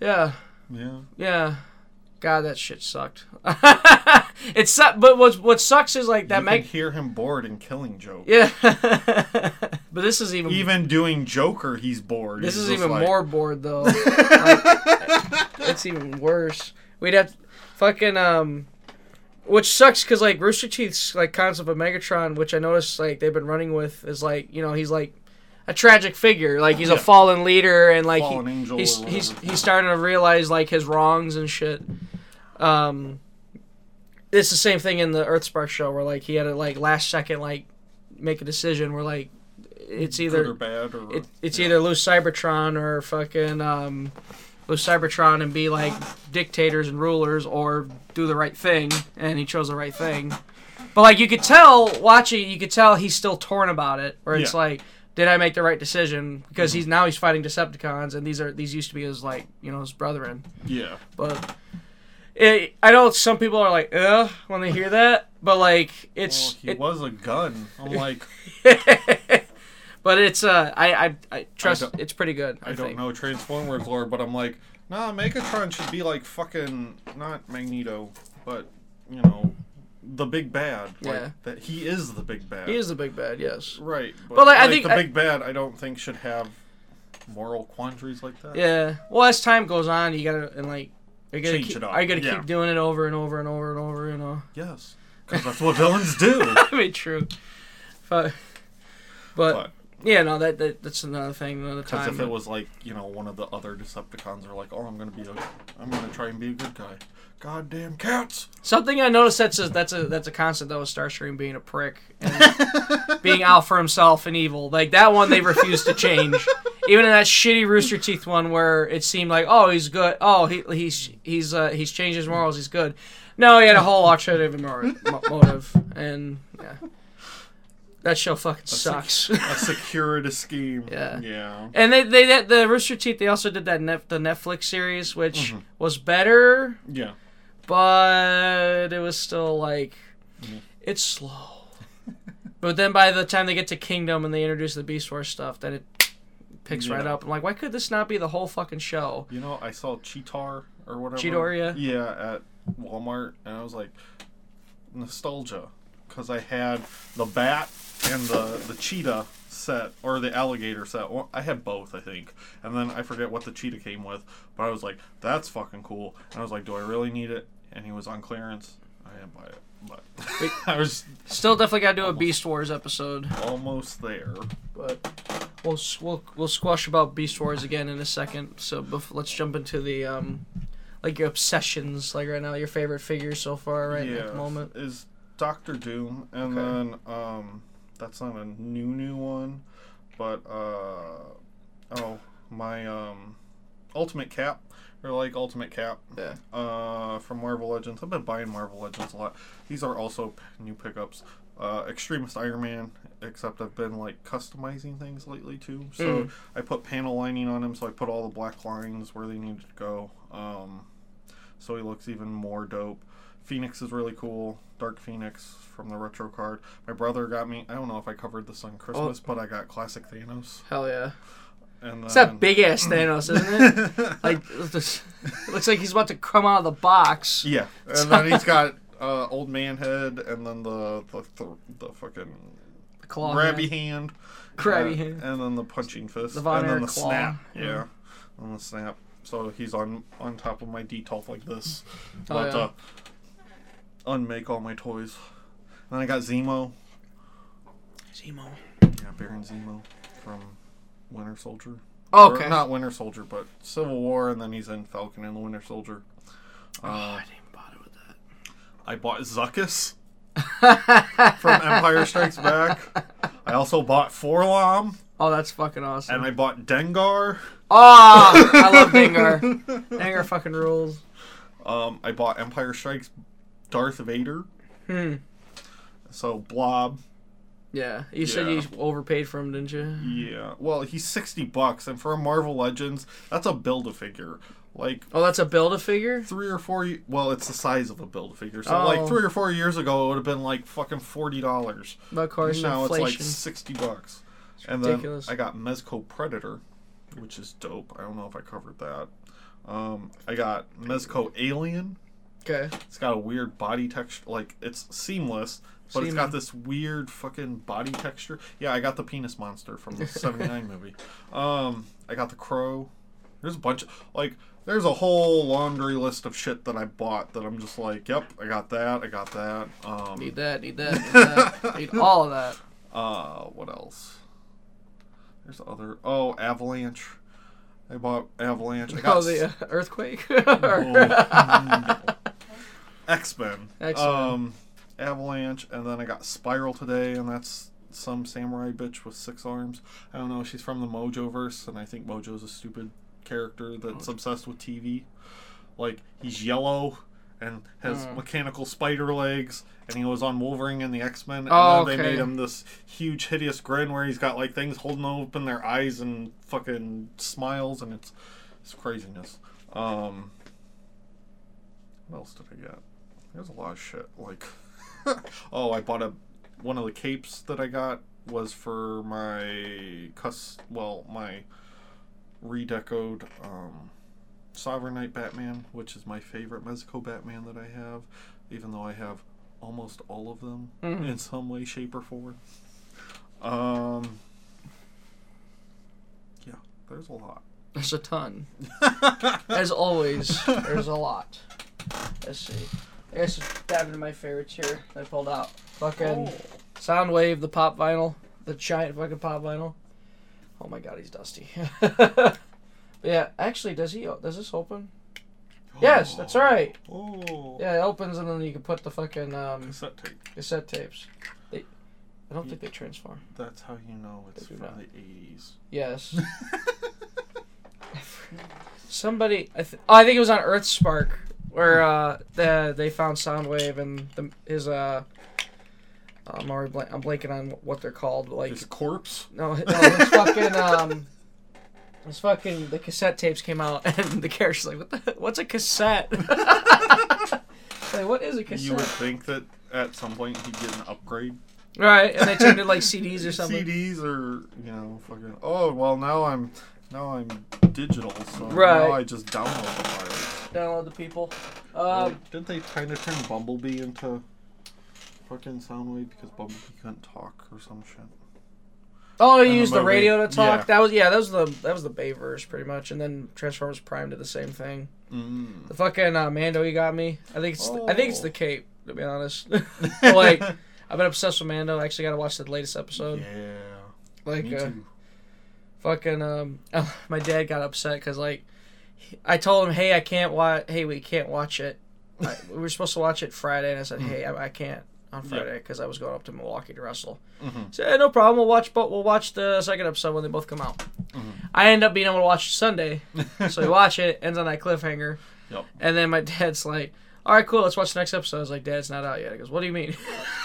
Yeah, Yeah. yeah. God, that shit sucked. it sucked, but what what sucks is like that you Meg. can hear him bored and killing Joke. Yeah, but this is even Even doing Joker, he's bored. This He's is even like- more bored though. Like, it's even worse. We'd have fucking um, which sucks because like Rooster Teeth's like concept of Megatron, which I noticed like they've been running with, is like you know he's like a tragic figure, like he's a fallen leader, and like Fallen he, he's he's he's starting to realize like his wrongs and shit. Um, it's the same thing in the Earthspark show where like he had to like last second like make a decision where like it's either Good or bad or. it, it's yeah. either lose Cybertron or fucking um, lose Cybertron and be like dictators and rulers, or do the right thing, and he chose the right thing. But like you could tell watching, you could tell he's still torn about it. Where it's Yeah. like, did I make the right decision? Because he's now he's fighting Decepticons, and these are these used to be his like you know his brethren. Yeah. But it, I know some people are like, uh, when they hear that. But like Well, it's he it, was a gun. I'm like, but it's uh I I, I trust don't- it's pretty good. I, I don't know Transformers lore, but I'm like, nah, Megatron should be like fucking not Magneto, but you know, the big bad. Like, Yeah. That he is the big bad. He is the big bad, yes. Right. But, But, like, I think the I- big bad, I don't think should have moral quandaries like that. Yeah. Well, as time goes on, you gotta and like you gotta Change keep, it up, I gotta yeah. keep doing it over and over and over and over. You know. Yes. Because that's what villains do. I mean, true. But, but, But yeah, no, that, that that's another thing, another because time. if it was like you know one of the other Decepticons are like, oh, I'm gonna be a, I'm gonna try and be a good guy. Goddamn cats. Something I noticed that's a that's a that's a constant though with Starscream being a prick and being out for himself and evil. Like that one they refused to change. Even in that shitty Rooster Teeth one where it seemed like oh he's good oh he he's he's uh, he's changed his morals he's good. No, he had a whole alternative motive and yeah. That show fucking sucks. A securitous scheme. Yeah. Yeah. and they they that- the Rooster Teeth they also did that net, the Netflix series which was better Yeah. but it was still like Mhm. it's slow. but then by the time they get to Kingdom and they introduce the Beast Wars stuff, then it picks right up. I'm like, why could this not be the whole fucking show? You know, I saw Cheetar or whatever. Cheetor, yeah? Yeah, at Walmart, and I was like, nostalgia, because I had the bat and the the cheetah set or the alligator set. Well, I had both, I think, and then I forget what the cheetah came with, but I was like, that's fucking cool. And I was like, do I really need it? And he was on clearance. I didn't buy it, but I was Still definitely got to do a Beast Wars episode, almost there. but we'll we'll we'll squash about Beast Wars again in a second. So bef- let's jump into the um like your obsessions, like right now, your favorite figures so far, right at the moment. is Doctor Doom, and Okay. then um, that's not a new new one, but uh, oh my um, Ultimate Cap, or like Ultimate Cap, Yeah. uh, from Marvel Legends. I've been buying Marvel Legends a lot. These are also p- new pickups. Uh, Extremist Iron Man, except I've been like customizing things lately too. So Mm. I put panel lining on him, so I put all the black lines where they needed to go. Um, so he looks even more dope. Phoenix is really cool. Dark Phoenix from the retro card. My brother got me. I don't know if I covered this on Christmas, but I got classic Thanos. Hell yeah. And It's then, that big ass Thanos, isn't it? like, looks like he's about to come out of the box. yeah, and then he's got uh, old man head, and then the the the, the fucking Claw grabby hand. hand, Grabby uh, hand. and then the punching fist, The and then the claw. snap. Yeah. Yeah, and the snap. So he's on on top of my detolf like this, Oh, yeah. to unmake all my toys. And then I got Zemo. Zemo. Yeah, Baron Zemo from Winter Soldier. Oh, Or okay. not Winter Soldier, but Civil War, and then he's in Falcon and the Winter Soldier. Oh, Uh, I didn't even bother with that. I bought Zuckuss from Empire Strikes Back. I also bought Forlom, Oh, that's fucking awesome. and I bought Dengar. Oh, I love Dengar. Dengar fucking rules. Um, I bought Empire Strikes Darth Vader. Hmm. So Blob. Yeah. You said Yeah. you overpaid for him, didn't you? Yeah. Well, he's sixty bucks, and for a Marvel Legends, that's a build a figure. Like Oh, that's a build a figure? three or four. Well, it's the size of a build a figure. So Oh. like three or four years ago, it would have been like fucking forty dollars. Of course, Now it's like inflation. sixty bucks. It's and ridiculous. then I got Mezco Predator, which is dope. I don't know if I covered that. Um, I got Mezco Alien. Okay. It's got a weird body texture. Like it's seamless, but it's got this weird fucking body texture. Yeah, I got the penis monster from the '79 movie. Um, I got the crow. There's a bunch of like. There's a whole laundry list of shit that I bought that I'm just like, yep, I got that, I got that. Um, Need that, need that, need that. need all of that. uh, what else? There's other. Oh, Avalanche. I bought Avalanche. I got Oh, the uh, earthquake? X Men. X-Men. Um, Avalanche, and then I got Spiral today, and that's some samurai bitch with six arms. I don't know. She's from the Mojo verse, and I think Mojo's a stupid character that's obsessed with TV. Like he's yellow and has Hmm. mechanical spider legs, and he was on Wolverine and the X Men, and Oh, then they okay. made him this huge hideous grin where he's got like things holding open their eyes and fucking smiles, and it's it's craziness. Um, what else did I get? There's a lot of shit. Like, oh, I bought a one of the capes that I got was for my cus well my redecoed um, Sovereign Knight Batman, which is my favorite Mezco Batman that I have, even though I have almost all of them Mhm. in some way, shape, or form. Um, yeah, there's a lot. There's a ton. As always, there's a lot. Let's see. I guess dive into my favorites here. I pulled out fucking Soundwave, the pop vinyl, the giant fucking pop vinyl. Oh my god, he's dusty. yeah, actually, does he? Does this open? Yes, that's right. Oh, Yeah, it opens and then you can put the fucking um, cassette tape. cassette tapes. They, I don't think they transform. That's how you know it's from not. the 80s. Yes. Somebody, I th- oh, I think it was on Earth Spark where uh, the, they found Soundwave and the, his uh, I'm already blank, I'm blanking on what they're called. Like His corpse? no, no, his fucking um, his fucking the cassette tapes came out and the character's like, what the, what's a cassette? like, what is a cassette? You would think that at some point he'd get an upgrade. Right, and they turned it like CDs or something. CDs or, you know, fucking. Oh, well, now I'm. Now I'm digital, so Right. now I just download the files. Download the people. Um, Like, didn't they kind of turn Bumblebee into fucking Soundwave because Bumblebee couldn't talk or some shit? Oh, you in the used the radio to talk. Yeah. That was yeah, that was the that was the Bayverse pretty much, and then Transformers Prime did the same thing. Mm. The fucking uh, Mando you got me. I think it's I think it's Oh. the cape to be honest. like I've been obsessed with Mando. I actually got to watch the latest episode. yeah. like Me uh, fucking um, my dad got upset because like he- I told him, hey, I can't watch. Hey, we can't watch it. I, we were supposed to watch it Friday, and I said, hey, I, I can't on. Friday because I was going up to Milwaukee to wrestle. Mhm. So, yeah, no problem. We'll watch, but we'll watch the second episode when they both come out. Mhm. I end up being able to watch Sunday, so we watch it. Ends on that cliffhanger, Yep. and then my dad's like, "All right, cool. Let's watch the next episode." I was like, "Dad's not out yet." He goes, "What do you mean?"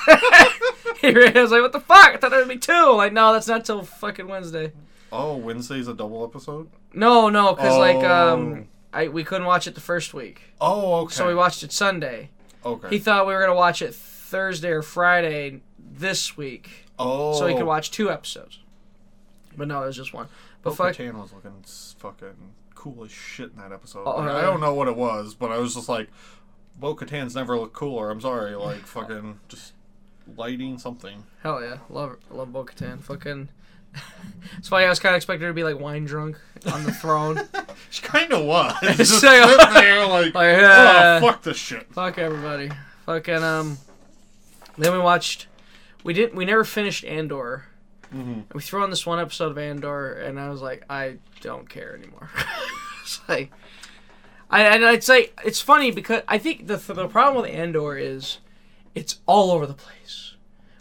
he ran- I was like, "What the fuck? I thought it would be two. I'm like, no, that's not till fucking Wednesday. Oh, Wednesday's a double episode? No, no, because like um, Oh. I we couldn't watch it the first week, Oh, okay. so we watched it Sunday. okay. He thought we were gonna watch it Thursday or Friday this week. oh. so he could watch two episodes. But no, it was just one. But Bo fuck, Katan was looking fucking cool as shit in that episode. Oh, I don't know what it was, but I was just like, Bo Katan's never looked cooler. I'm sorry, like fucking just lighting something. hell yeah, love love Bo Katan. Fucking. it's funny. I was kind of expecting her to be like wine drunk on the throne. She kind of was. Just sitting there like, Like, uh, oh fuck this shit. Fuck everybody. Fucking um. Then we watched. We didn't. We never finished Andor. hmm We threw on this one episode of Andor, and I was like, I don't care anymore. it's like, I and I'd say it's funny because I think the the problem with Andor is, it's all over the place.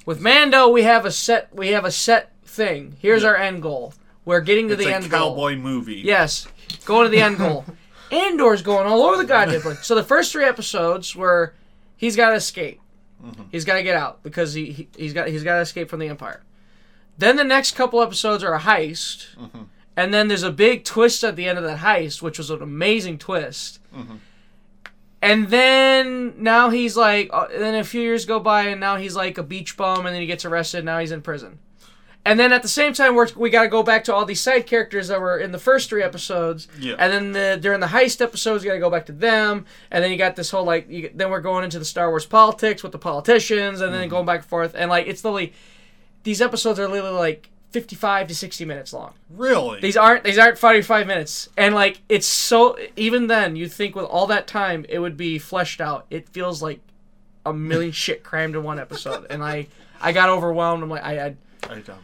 With Mando, we have a set. We have a set thing. Here's Yeah. our end goal. We're getting to It's the end goal. cowboy movie. Yes, going to the end goal. Andor's going all over the goddamn place. So the first three episodes were he's got to escape. Mm-hmm. He's got to get out because he, he he's got he's got to escape from the empire. Then the next couple episodes are a heist, Mm-hmm. and then there's a big twist at the end of that heist, which was an amazing twist. Mhm. And then now he's like, uh, then a few years go by, and now he's like a beach bum, and then he gets arrested. Now he's in prison. And then at the same time, we're, we got to go back to all these side characters that were in the first three episodes. Yeah. And then the, during the heist episodes, you got to go back to them. And then you got this whole like, you, then we're going into the Star Wars politics with the politicians, and then mm-hmm. going back and forth. And like, it's literally these episodes are literally like fifty-five to sixty minutes long. Really? These aren't these aren't forty-five minutes. And like, it's so even then, you think with all that time, it would be fleshed out. It feels like a million shit crammed in one episode. And I I got overwhelmed. I'm like, I. I I don't.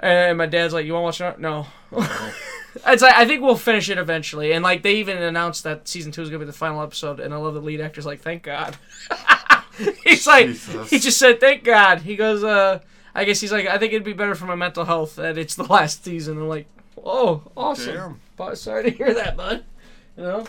And my dad's like, "You want to watch it?" No. it's like I think we'll finish it eventually, and like they even announced that season two is gonna be the final episode, and I love the lead actor's like, "Thank God." he's like, Jesus. he just said, "Thank God." He goes, "Uh, I guess he's like, I think it'd be better for my mental health that it's the last season." I'm like, "Oh, awesome." Damn. Sorry to hear that, bud. You know.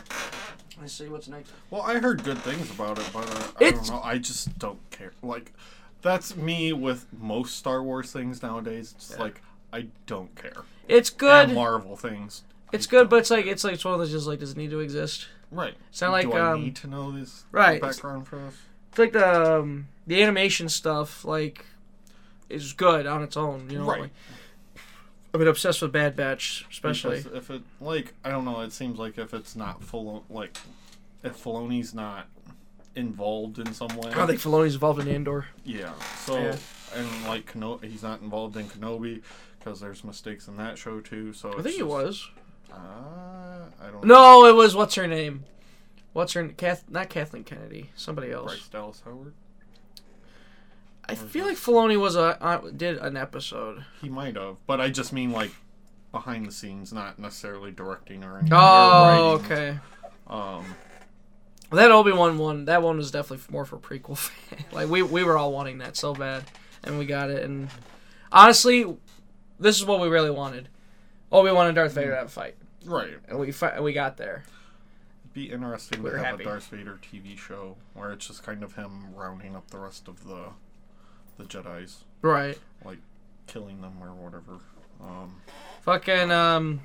Let's see what's next. Well, I heard good things about it, but uh, I It's- don't know. I just don't care. Like, that's me with most Star Wars things nowadays. It's Yeah. like I don't care. It's And good. Marvel things. It's I good, but it's like it's like it's one of those just like does it need to exist? right. It's not like, Do I um, need to know this right. background for this? It's like the um, the animation stuff like is good on its own. You know, Right. like, I've been obsessed with Bad Batch, especially. Because if it like I don't know, it seems like if it's not full like if Filoni's not involved in some way. I don't think Filoni's involved in Andor. Yeah. So Yeah. and like Keno- he's not involved in Kenobi because there's mistakes in that show too. So I think he was. Uh, I don't. No, it was what's her name? What's her Kath? Not Kathleen Kennedy. Somebody else. Bryce Dallas Howard. I feel like Filoni was a uh, did an episode. He might have, but I just mean like behind the scenes, not necessarily directing or anything. Oh, writing. okay. Um, That Obi Wan one. That one was definitely more for prequel. fan. like we we were all wanting that so bad, and we got it. And honestly, this is what we really wanted. Obi Wan and Darth Vader to have a fight, right. and we we got there. It'd be interesting We're to have happy. a Darth Vader TV show where it's just kind of him rounding up the rest of the the Jedi's, Right. like killing them or whatever. Um, Fucking um,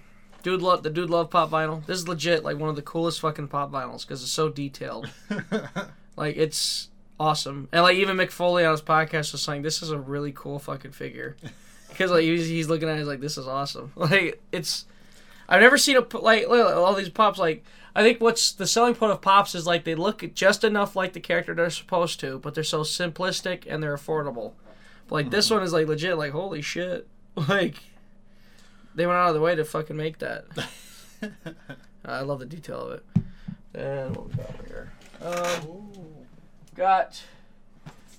dude love the dude love pop vinyl. This is legit like one of the coolest fucking pop vinyls because it's so detailed. like it's awesome, and like even Mick Foley on his podcast was saying this is a really cool fucking figure because like he's, he's looking at it he's like this is awesome. Like it's I've never seen a like all these pops like. I think what's the selling point of pops is like they look just enough like the character they're supposed to, but they're so simplistic and they're affordable. Like this mm-hmm. one is like legit, like holy shit, like they went out of the way to fucking make that. I love the detail of it. And what we got over here? Um, got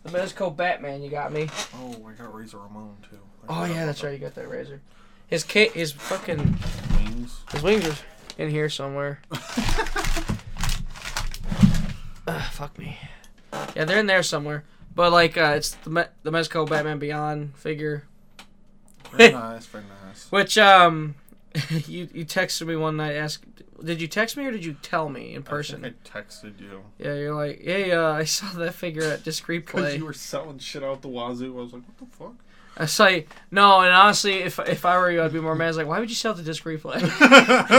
the Mezco Batman. You got me. oh, I got Razor Ramon too. I Oh yeah, that's that. right. You got that razor. His ca- his fucking Wings. his wings are in here somewhere. Ugh, fuck me. Yeah, they're in there somewhere. But like, uh, it's the Me- the Mezco Batman Beyond figure, Very nice, very nice. which um, you you texted me one night. Ask, did you text me or did you tell me in person? I, I texted you Yeah, you're like, hey, uh, I saw that figure at Discreet because you were selling shit out the wazoo. I was like, what the fuck? I say no, and honestly, if if I were you, I'd be more mad. I was like, why would you sell the Disc Replay?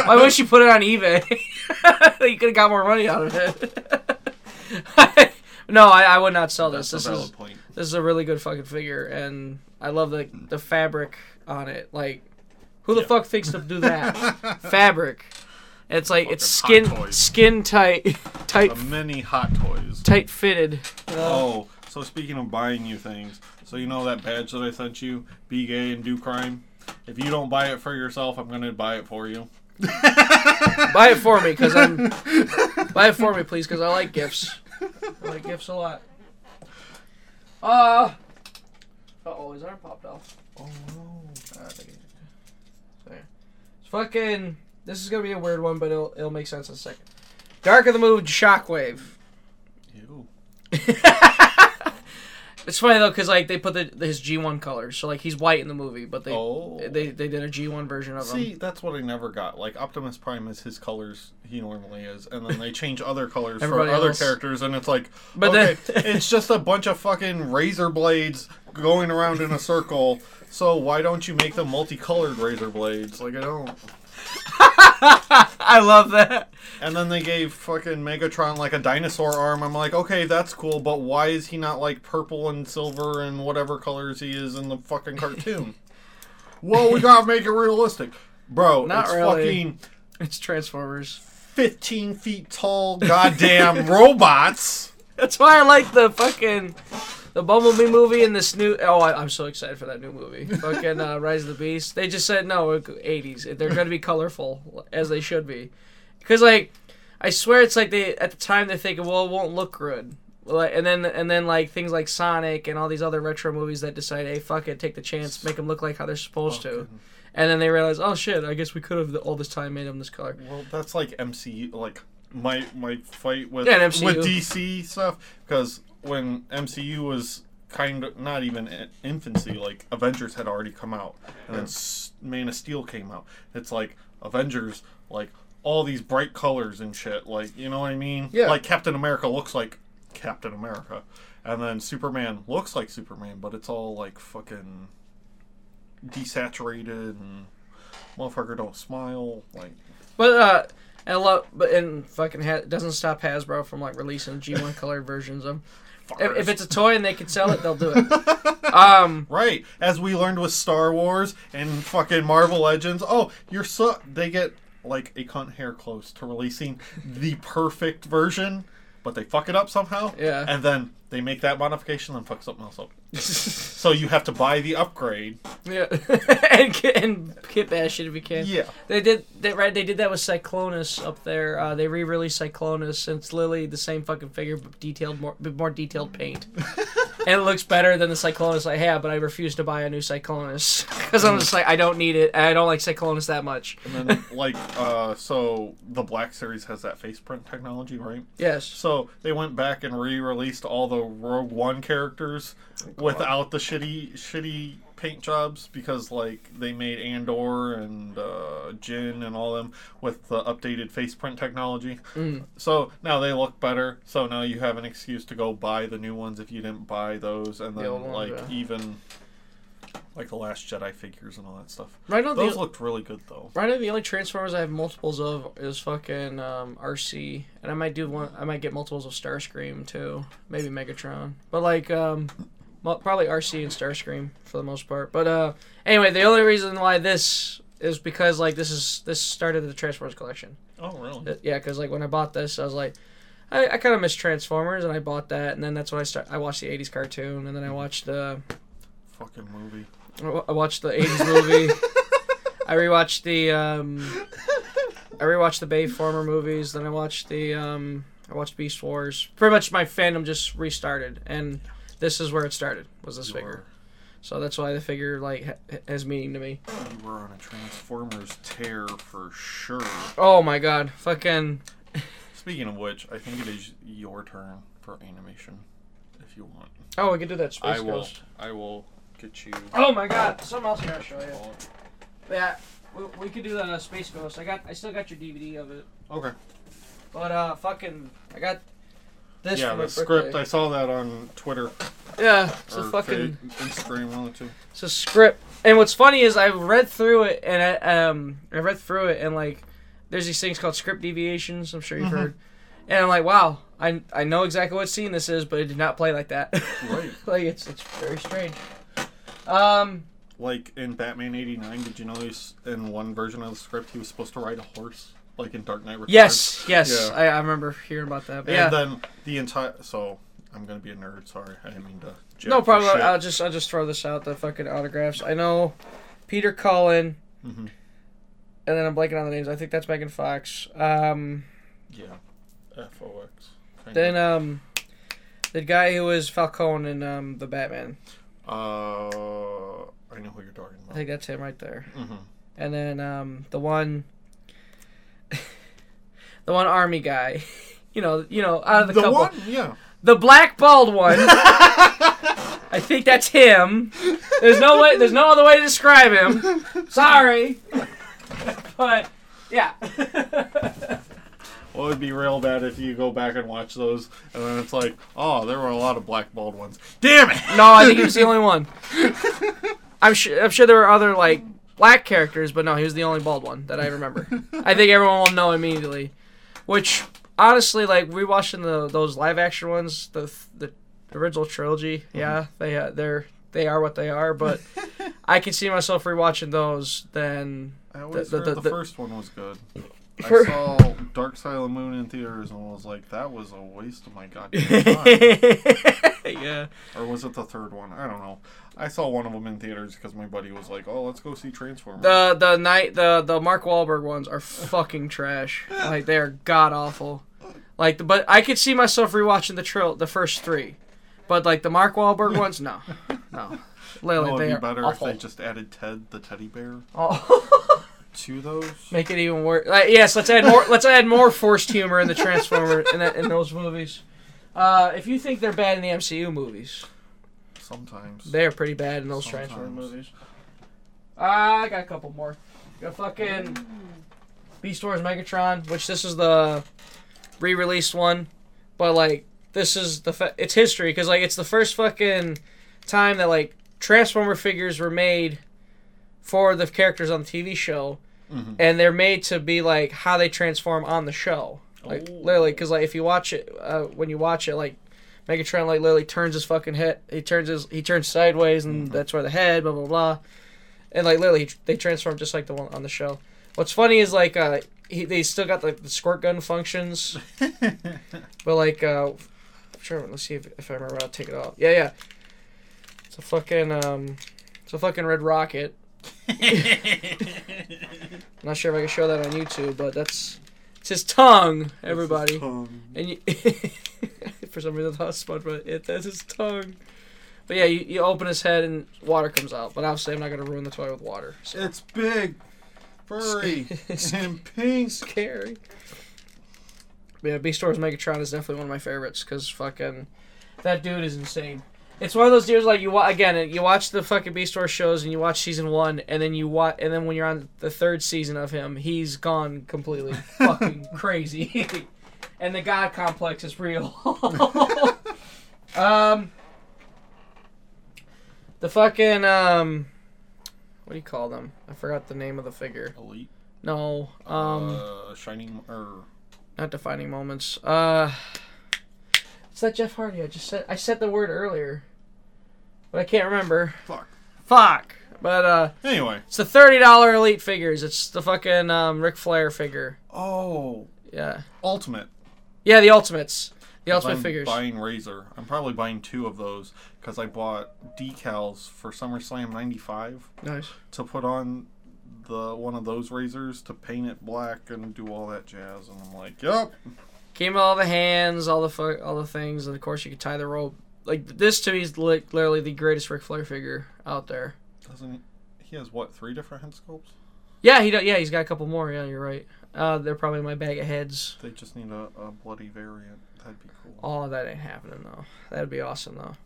why wouldn't you put it on eBay? you could have got more money out of it. no, I, I would not sell this. That's a This valid is point. This is a really good fucking figure, and I love the the fabric on it. Like, Who the Yeah. fuck thinks to do that? Fabric. It's like it's skin skin tight, tight, The mini hot toys. tight fitted. Oh, so speaking of buying you things, so you know that badge that I sent you, be gay and do crime. If you don't buy it for yourself, I'm gonna buy it for you. Buy it for me, cause I'm. buy it for me, please, cause I like gifts. I like gifts a lot. Uh. oh, his arm popped off. Oh no. Uh, there. It's fucking. This is gonna be a weird one, but it'll it'll make sense in a second. Dark of the Moon, Shockwave. Ew. It's funny though, cause like they put the his G one colors, so like he's white in the movie, but they Oh. they they did a G one version of See, him. See, that's what I never got. Like Optimus Prime is his colors he normally is, and then they change other colors for other else. characters, and it's like, But okay, then- it's just a bunch of fucking razor blades going around in a circle. So why don't you make them multicolored razor blades? Like I don't. I love that. And then they gave fucking Megatron like a dinosaur arm. I'm like, okay, that's cool, but why is he not like purple and silver and whatever colors he is in the fucking cartoon? well, we gotta make it realistic, bro. Not it's really. fucking It's Transformers. 15 feet tall, goddamn robots. That's why I like the fucking the Bumblebee movie and this new. Oh, I, I'm so excited for that new movie. fucking uh, Rise of the Beast. They just said no, 80s. They're gonna be colorful as they should be. Cause like, I swear it's like they at the time they're thinking, well, it won't look good. Like, and then and then like things like Sonic and all these other retro movies that decide, hey, fuck it, take the chance, make them look like how they're supposed to. And then they realize, oh shit, I guess we could have all this time made them this color. Well, that's like MCU, like my my fight with Yeah, with DC stuff because when MCU was kind of not even in infancy, like Avengers had already come out, and then Man of Steel came out. It's like Avengers, like all these bright colors and shit. Like you know what I mean? Yeah. Like Captain America looks like Captain America, and then Superman looks like Superman, but it's all like fucking desaturated and motherfucker don't smile like. But uh, and a lot, but and fucking ha- doesn't stop Hasbro from like releasing G1 colored versions of. If, if it's a toy and they can sell it, they'll do it. Um, Right, as we learned with Star Wars and fucking Marvel Legends. Oh, you're so they get like a cunt hair close to releasing the perfect version, but they fuck it up somehow. Yeah. and then they make that modification and fuck something else up. so you have to buy the upgrade. Yeah, and and Kit Bash it if you can. Yeah. They did that right. They did that with Cyclonus up there. Uh, they re-released Cyclonus, and it's literally the same fucking figure, but detailed more, but more detailed paint. and it looks better than the Cyclonus I have, but I refuse to buy a new Cyclonus because I'm just like I don't need it, I don't like Cyclonus that much. And then like uh, so the Black Series has that face print technology, right? Yes. So they went back and re-released all the Rogue One characters without the shitty, shitty paint jobs because like they made Andor and uh, Jyn and all them with the updated face print technology. Mm. So now they look better. So now you have an excuse to go buy the new ones if you didn't buy those, and The then ones, like yeah. even like the Last Jedi figures and all that stuff. Right now, Those the, looked really good though. right now the only Transformers I have multiples of is fucking um, Arcee, and I might do one. I might get multiples of Starscream too, maybe Megatron, but like um, mo- probably Arcee and Starscream for the most part. But uh, anyway, the only reason why this is because like this is this started the Transformers collection. Oh really? Yeah, because like when I bought this, I was like, I, I kind of miss Transformers, and I bought that, and then that's when I start. I watched the '80s cartoon, and then I watched the Fucking movie. I watched the '80s movie. I rewatched the um, I rewatched the Bayformer movies. Then I watched the um, I watched Beast Wars. Pretty much my fandom just restarted, and this is where it started. Was this You figure? So that's why the figure like ha- has meaning to me. you were on a Transformers tear for sure. Oh my god, fucking Speaking of which, I think it is your turn for animation, if you want. oh, we could do that Space I will. Ghost. I will get you. Oh my god, something else I gotta show you. Yeah, we, we could do that uh, Space Ghost. I got I still got your DVD of it, Okay. but uh, fucking I got this yeah, for my the script. birthday. I saw that on Twitter Yeah, it's a or fucking Fa- Instagram, one of the two. it's a script. And what's funny is I read through it and I um I read through it and like there's these things called script deviations. I'm sure you've heard. And I'm like, wow, I I know exactly what scene this is, but it did not play like that. Right. like it's it's very strange. Um, like in Batman '89, did you notice in one version of the script he was supposed to ride a horse, like in Dark Knight Returns? Yes, yes, Yeah. I, I remember hearing about that. But And yeah, then the entire. So I'm gonna be a nerd. Sorry, I didn't mean to. no problem. I'll just I'll just throw this out. The fucking autographs. I know Peter Cullen, Mhm. and then I'm blanking on the names. I think that's Megan Fox. Um, Yeah. F O X. then um, the guy who was Falcone in um the Batman. Uh, I know who you're talking about. I think that's him right there. hmm And then um the one, the one army guy. You know, you know, out of the, The couple, one, yeah. the black bald one. I think that's him. There's no way. There's no other way to describe him. Sorry, but yeah. Well, it would be real bad if you go back and watch those, and then it's like, oh, there were a lot of black bald ones. Damn it! no, I think he was the only one. I'm sure. I'm sure there were other like black characters, but no, he was the only bald one that I remember. I think everyone will know immediately. Which honestly, like rewatching the those live action ones, the the original trilogy, yeah, they uh, they're they are what they are. But I can see myself rewatching those. Then I always The- heard the- the, the- first one was good. For- I saw Dark Side of the Moon in theaters and was like, that was a waste of my goddamn time. yeah, or was it the third one? I don't know. I saw one of them in theaters because my buddy was like, oh, let's go see Transformers. the the night the the Mark Wahlberg ones are fucking trash. Like they are god awful. Like, but I could see myself rewatching the trill the first three, but like the Mark Wahlberg ones, no, no. Literally, they it'd be better awful. if they just added Ted the teddy bear Oh. to those. Make it even worse. Like, yes, let's add more. let's add more forced humor in the Transformer in, that, in those movies. Uh, if you think they're bad in the MCU movies, Sometimes. they are pretty bad in those Transformer movies. Uh, I got a couple more. Got fucking Beast Wars Megatron, which this is the re-released one, but like this is the fa- it's history because like it's the first fucking time that like Transformer figures were made for the characters on the TV show, Mhm. and they're made to be like how they transform on the show. Like Oh. literally, because like if you watch it, uh, when you watch it, like Megatron like literally turns his fucking head. He turns his he turns sideways, and that's where the head. Blah blah blah. And like literally, they transform just like the one on the show. What's funny is like uh, he, they still got like the squirt gun functions, but like uh, sure. Let's see if, if I remember. I'll take it off. Yeah, yeah. It's a fucking um, it's a fucking red rocket. Not sure if I can show that on YouTube, but that's it's his tongue, everybody. Um, And you, for some reason, I thought SpongeBob. It that's his tongue. But yeah, you, you open his head and water comes out. But obviously, I'm not gonna ruin the toy with water. So. it's big, furry, and pink. scary. But yeah, Beast Wars Megatron is definitely one of my favorites because fucking that dude is insane. It's one of those dudes like you wa- again. You watch the fucking Beast Wars shows and you watch season one, and then you watch, and then when you're on the third season of him, he's gone completely fucking crazy, and the God complex is real. um, the fucking um, what do you call them? I forgot the name of the figure. Elite. No, um, uh, shining or not defining moments. Uh, it's that Jeff Hardy. I just said I said the word earlier, but I can't remember. fuck. Fuck. But uh, Anyway. it's the thirty dollar elite figures. It's the fucking um Ric Flair figure. Oh, Yeah, ultimate. yeah, the ultimates, the ultimate I'm figures. Buying Razor. I'm probably buying two of those because I bought decals for SummerSlam '95 Nice. to put on the one of those razors to paint it black and do all that jazz. And I'm like, yep. Came with all the hands, all the fu- all the things, and of course you could tie the rope. Like this to me is li- literally the greatest Ric Flair figure out there. Doesn't he? He has what three different head sculpts? Yeah, he do- yeah he's got a couple more. Yeah, you're right. Uh, they're probably my bag of heads. They just need a, a bloody variant. That'd be cool. Oh, that ain't happening though. That'd be awesome though.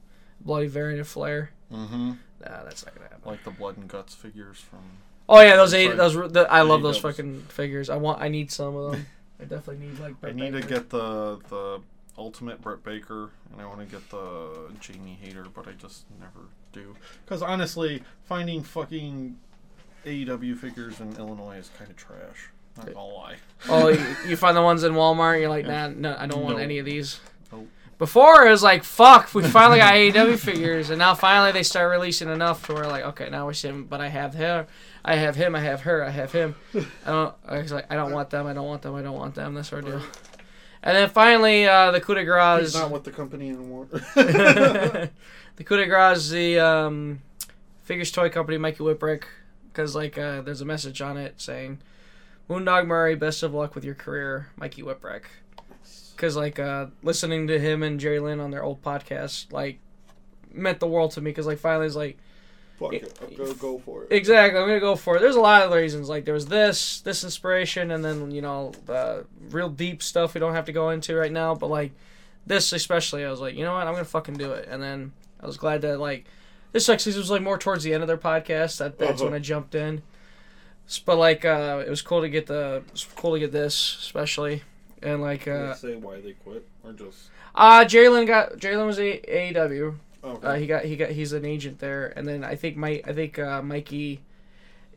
Bloody variant of Flair. Mm-hmm. Nah, that's not gonna happen. Like the blood and guts figures from. Oh yeah, those eight, Sorry. those the, I love those fucking figures. I want, I need some of them. I definitely need like. I need to get the the ultimate Britt Baker, and I want to get the Jamie Hayter, but I just never do. Because honestly, finding fucking AEW figures in Illinois is kind of trash. Not gonna lie. Oh, you, you find the ones in Walmart. You're like, nah, no, I don't want No. any of these. Nope. Before it was like, fuck, we finally got AEW figures, and now finally they start releasing enough to where like, okay, now we're seeing, but I have him, I have him, I have her, I have him. I don't. I was like, I don't want them, I don't want them, I don't want them. That sort of deal. And then finally, uh, the coup de grace. He's not with the company anymore. the coup de grace, the um, figures toy company, Mikey Whipwreck, because like uh, there's a message on it saying, "Moondog Murray, best of luck with your career, Mikey Whipwreck." Because like uh, listening to him and Jerry Lynn on their old podcast, like meant the world to me. Because like finally, it's like Fuck it. I'm gonna go for it. exactly, I'm gonna go for it. There's a lot of reasons. Like there was this, this inspiration, and then you know the real deep stuff we don't have to go into right now. But like this especially, I was like, you know what, I'm gonna fucking do it. And then I was glad that like this actually was like more towards the end of their podcast. That that's Uh-huh. when I jumped in. But like uh, it was cool to get the it cool to get this especially. And like uh, say why they quit or just uh Jalen got Jalen was a AEW. Okay. Uh, he got he got he's an agent there, and then I think Mike I think uh, Mikey.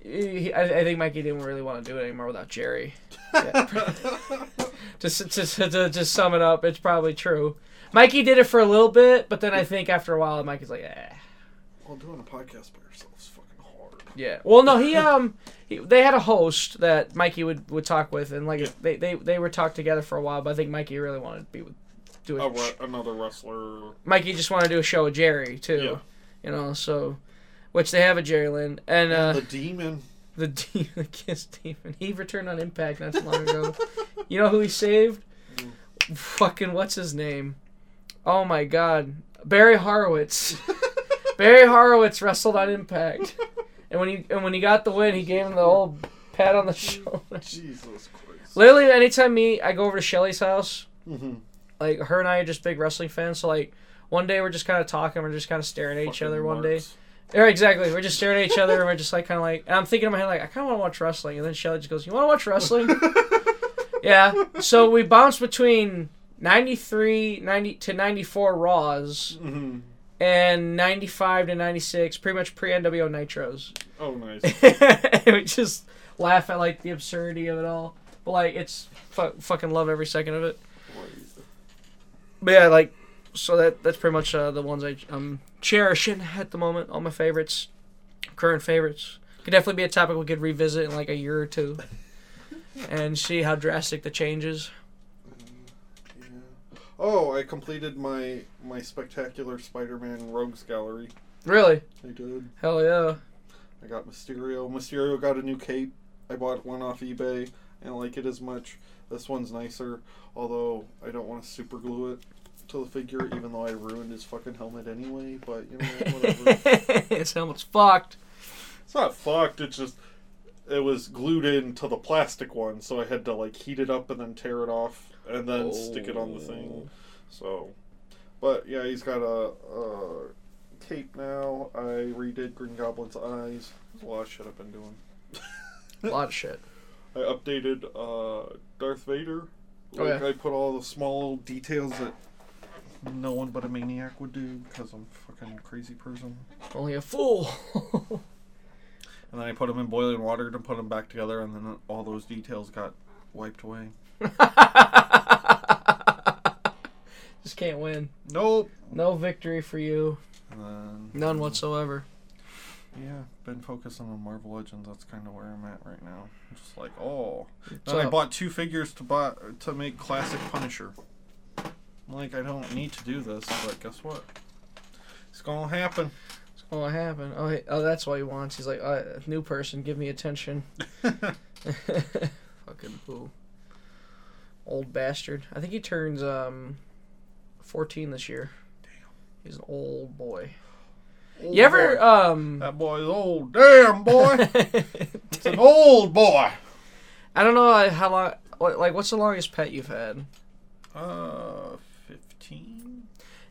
He, I, I think Mikey didn't really want to do it anymore without Jerry. Yeah. just to, to, to, to sum it up, it's probably true. Mikey did it for a little bit, but then I think after a while, Mikey's like, eh. well, doing a podcast by yourself is fucking hard. Yeah. Well, no, he um, he, they had a host that Mikey would, would talk with, and like Yeah. they, they they were talked together for a while. But I think Mikey really wanted to be with do A it. re- another wrestler. Mikey just wanted to do a show with Jerry too. Yeah. You know, so which they have a Jerry Lynn and uh, the demon. the demon, the Kiss demon. He returned on Impact not too long ago. you know who he saved? Fucking what's his name? Oh my God, Barry Horowitz. Barry Horowitz wrestled on Impact, and when he and when he got the win, he gave him the old pat on the shoulder. Jesus Christ. Literally, anytime me I go over to Shelly's house, Mm-hmm. Like her and I are just big wrestling fans. So like one day we're just kind of talking, we're just kind of staring at each other. One day, yeah, exactly. We're just staring at each other, and we're just like kind of like. And I'm thinking in my head like, I kind of want to watch wrestling, and then Shelly just goes, "You want to watch wrestling?" yeah. So we bounced between 93, 90 to 94 Raws Mm-hmm. and 95 to 96, pretty much pre NWO Nitros. Oh, nice. and we just laugh at like the absurdity of it all. But like, it's fu- fucking love every second of it. But yeah, like, so that that's pretty much uh, the ones I, I'm cherishing at the moment. All my favorites, current favorites. Could definitely be a topic we could revisit in like a year or two, and see how drastic the changes. Yeah. Oh, I completed my my spectacular Spider-Man Rogues Gallery. Really? I did. Hell yeah! I got Mysterio. Mysterio got a new cape. I bought one off eBay. I don't like it as much. This one's nicer, although I don't want to super glue it to the figure, even though I ruined his fucking helmet anyway. But you know, whatever. His helmet's fucked. it's not fucked. It's just it was glued into the plastic one, so I had to like heat it up and then tear it off and then stick it on the thing. So, but yeah, he's got a, a cape now. I redid Green Goblin's eyes. There's a lot of shit I've been doing. A lot of shit. I updated uh, Darth Vader. Oh, Like yeah. I put all the small details that no one but a maniac would do because I'm fucking crazy person. Only a fool. And then I put them in boiling water to put them back together, and then all those details got wiped away. Just can't win. Nope. No victory for you. And then, None whatsoever. Yeah, been focusing on Marvel Legends. That's kind of where I'm at right now. I'm just like, oh. So- Then I bought two figures to buy to make classic Punisher. Like, I don't need to do this, but guess what? It's gonna happen. Oh, what happened? Oh, oh, that's what he wants. He's like, uh, new person, give me attention. Fucking boo. Old bastard. I think he turns um, 14 this year. Damn. He's an old boy. Old You ever boy. um? That boy's old. Damn boy. it's an old boy. I don't know how long. Like, what's the longest pet you've had? Uh.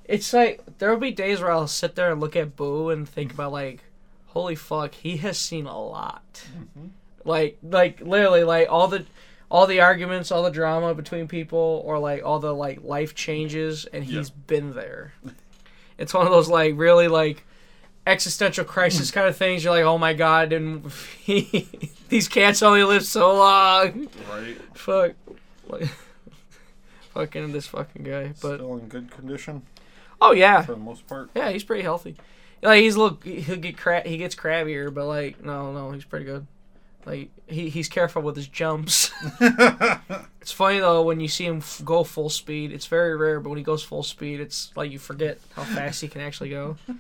It's like there will be days where I'll sit there and look at Boo and think about like, holy fuck, he has seen a lot. Mhm. Like, like literally, like all the, all the arguments, all the drama between people, or like all the like life changes, and he's been there. It's one of those like really like existential crisis kind of things. You're like, oh my god, and he, these cats only live so long. Right. Fuck. Like, fucking this fucking guy. But Still in good condition oh yeah, for the most part. yeah, he's pretty healthy. Like he's look, he'll get cra- he gets crabbier, but like no, no, he's pretty good. Like he he's careful with his jumps. it's funny though when you see him f- go full speed. It's very rare, but when he goes full speed, it's like you forget how fast he can actually go.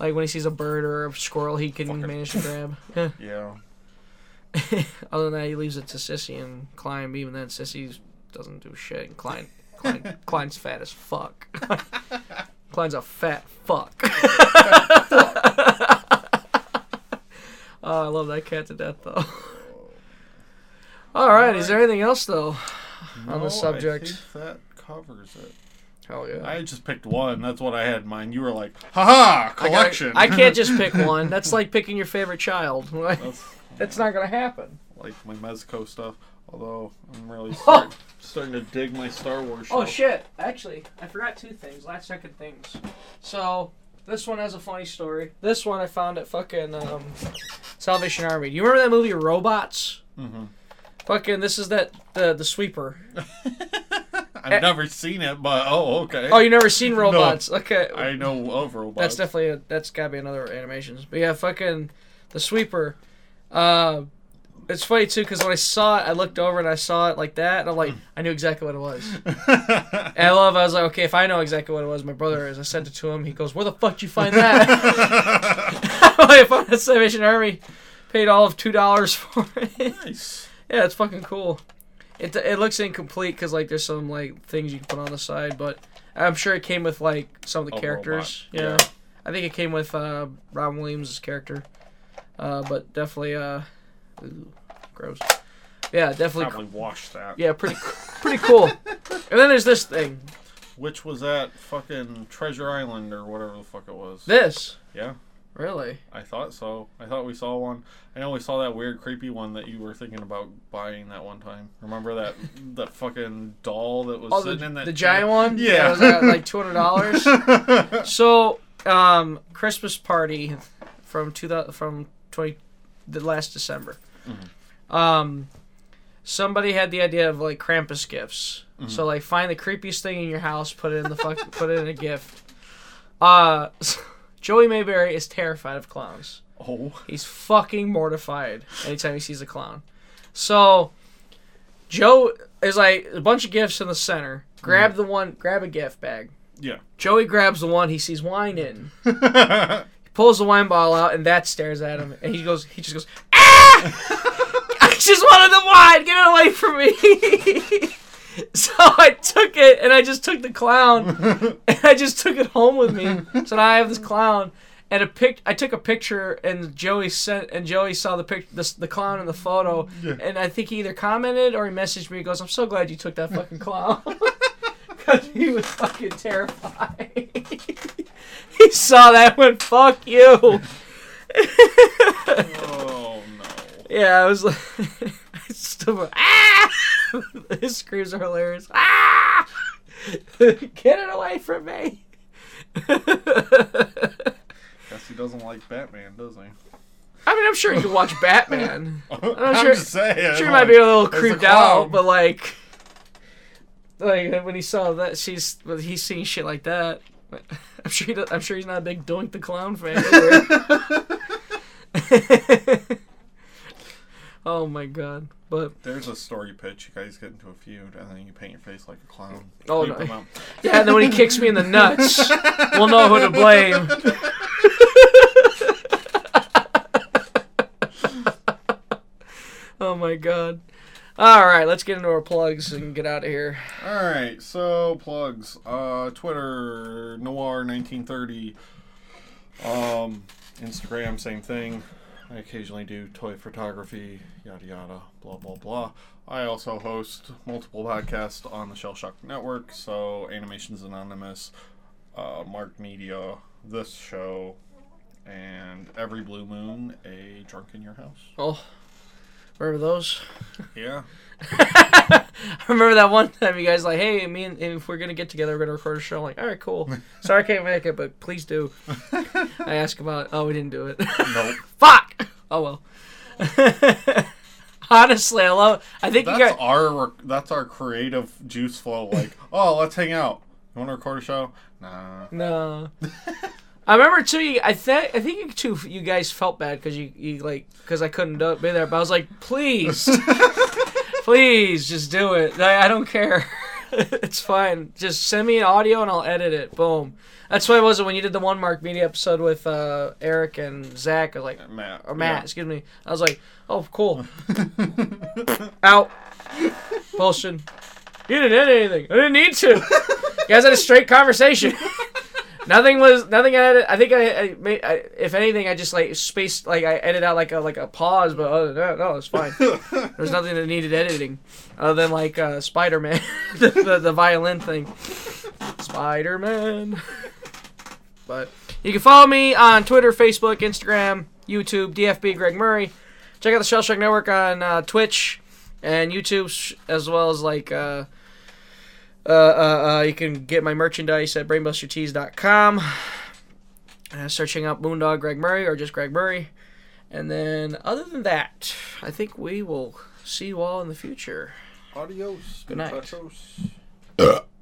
Like when he sees a bird or a squirrel, he can manage to grab. Yeah. Other than that, he leaves it to Sissy and Klein. but Even then, Sissy doesn't do shit. And Klein, Klein, Klein's fat as fuck. Klein's a fat fuck. oh, I love that cat to death, though. All right, is there anything else though on No, the subject? I think that covers it. Hell yeah. I just picked one. That's what I had in mind. You were like, haha, I gotta- collection. I can't just pick one. That's like picking your favorite child. That's That's not gonna happen. like my Mezco stuff. Although I'm really start, starting to dig my Star Wars. Oh shit! Actually, I forgot two things. Last second things. So this one has a funny story. This one I found at fucking um, Salvation Army. Do you remember that movie Robots? Mm-hmm. Fucking this is that the the sweeper. I've never seen it, but oh, okay. Oh, you never seen Robots? Okay, I know of robots. that's definitely a, that's gotta be another animations. But yeah, fucking the sweeper. Uh, it's funny too because when I saw it, I looked over and I saw it like that, and I'm like, I knew exactly what it was. And I love. I was like, okay, if I know exactly what it was, my brother is. I sent it to him. He goes, "Where the fuck did you find that?" I found that Salvation Army. Paid all of two dollars for it. nice. yeah, it's fucking cool. It it looks incomplete because like there's some like things you can put on the side, but I'm sure it came with like some of the A characters. Yeah. yeah. I think it came with uh, Robin Williams' character. Uh, but definitely uh, ooh, gross. Yeah, definitely. Probably watched that. Yeah, pretty pretty cool. And then there's this thing. Which was that fucking Treasure Island or whatever the fuck it was. This. Yeah. Really? I thought so. I thought we saw one. I know we saw that weird, creepy one that you were thinking about buying that one time. Remember that that fucking doll that was Oh, sitting the, in that the giant one? Yeah. It was at like two hundred dollars. so, um, Christmas party from two from twenty the last December. Um, somebody had the idea of like Krampus gifts. So like find the creepiest thing in your house, put it in the fuck, put it in a gift. Uh, Joey Mayberry is terrified of clowns. Oh. He's fucking mortified anytime he sees a clown. So Joe is like a bunch of gifts in the center. Grab the one, grab a gift bag. Yeah. Joey grabs the one he sees wine in. Pulls the wine bottle out, and that stares at him. And he goes, he just goes, ah! I just wanted the wine. Get it away from me. so I took it, and I just took the clown, and I just took it home with me. So now I have this clown. And a pic, I took a picture, and Joey sent, and Joey saw the pic, the, the clown in the photo, Yeah. and I think he either commented or he messaged me. He goes, "I'm so glad you took that fucking clown." Because he was fucking terrified. he saw that and went, fuck you. Oh no. yeah, I was like, I still ah! His screams are hilarious. Ah! Get it away from me. Guess he doesn't like Batman, does he? I mean, I'm sure you can watch Batman. I'm, sure- just saying. I'm sure he might be a little as a creeped out, but like, like uh, when he saw that she's, when he's seeing shit like that. I'm sure he. does- I'm sure he's not a big Doink the Clown fan. Oh my god! But There's a story pitch. You guys get into a feud, and then you paint your face like a clown. Oh, no. yeah, and then when he kicks me in the nuts, we'll know who to blame. oh my god! All right, let's get into our plugs and get out of here. All right, so plugs. Uh, Twitter Noir1930. Um, Instagram same thing. I occasionally do toy photography, yada yada, blah blah blah. I also host multiple podcasts on the Shell Shock Network. So Animations Anonymous, uh, Mark Media, this show, and every blue moon, a drunk in your house. Oh, remember those? Yeah. I remember that one time you guys like, hey, me and if we're gonna get together, we're gonna record a show. I'm like, all right, cool. Sorry I can't make it, but please do. I asked about. Oh, we didn't do it. Nope. Fuck. Oh well. Honestly, I love. I think you That's our that's our creative juice flow. Like, oh, let's hang out. You want to record a show? Nah. No. I remember too. You, I think I think you too. You guys felt bad because you, you like because I couldn't do, be there. But I was like, please, please, just do it. I, I don't care. it's fine. Just send me an audio and I'll edit it. Boom. That's why it was when you did the one Mark Media episode with uh, Eric and Zach. I was like, Matt. or Matt, excuse me. I was like, oh, cool. Out. Bullshit. You didn't edit anything. I didn't need to. You guys had a straight conversation. Nothing was nothing. I edit. I think I, I made. I, if anything, I just like spaced like I edited out like a like a pause, but other than that, no, it's fine. There's nothing that needed editing, other than like uh, Spider Man, the, the the violin thing. Spider Man. But you can follow me on Twitter, Facebook, Instagram, YouTube, DFB Greg Murray. Check out the Shell Shock Network on uh, Twitch and YouTube, sh- as well as like uh, uh, uh, uh, you can get my merchandise at brainbustertees.com. Uh, searching up Moondog Greg Murray or just Greg Murray. And then, other than that, I think we will see you all in the future. Adios. Good night. muchachos.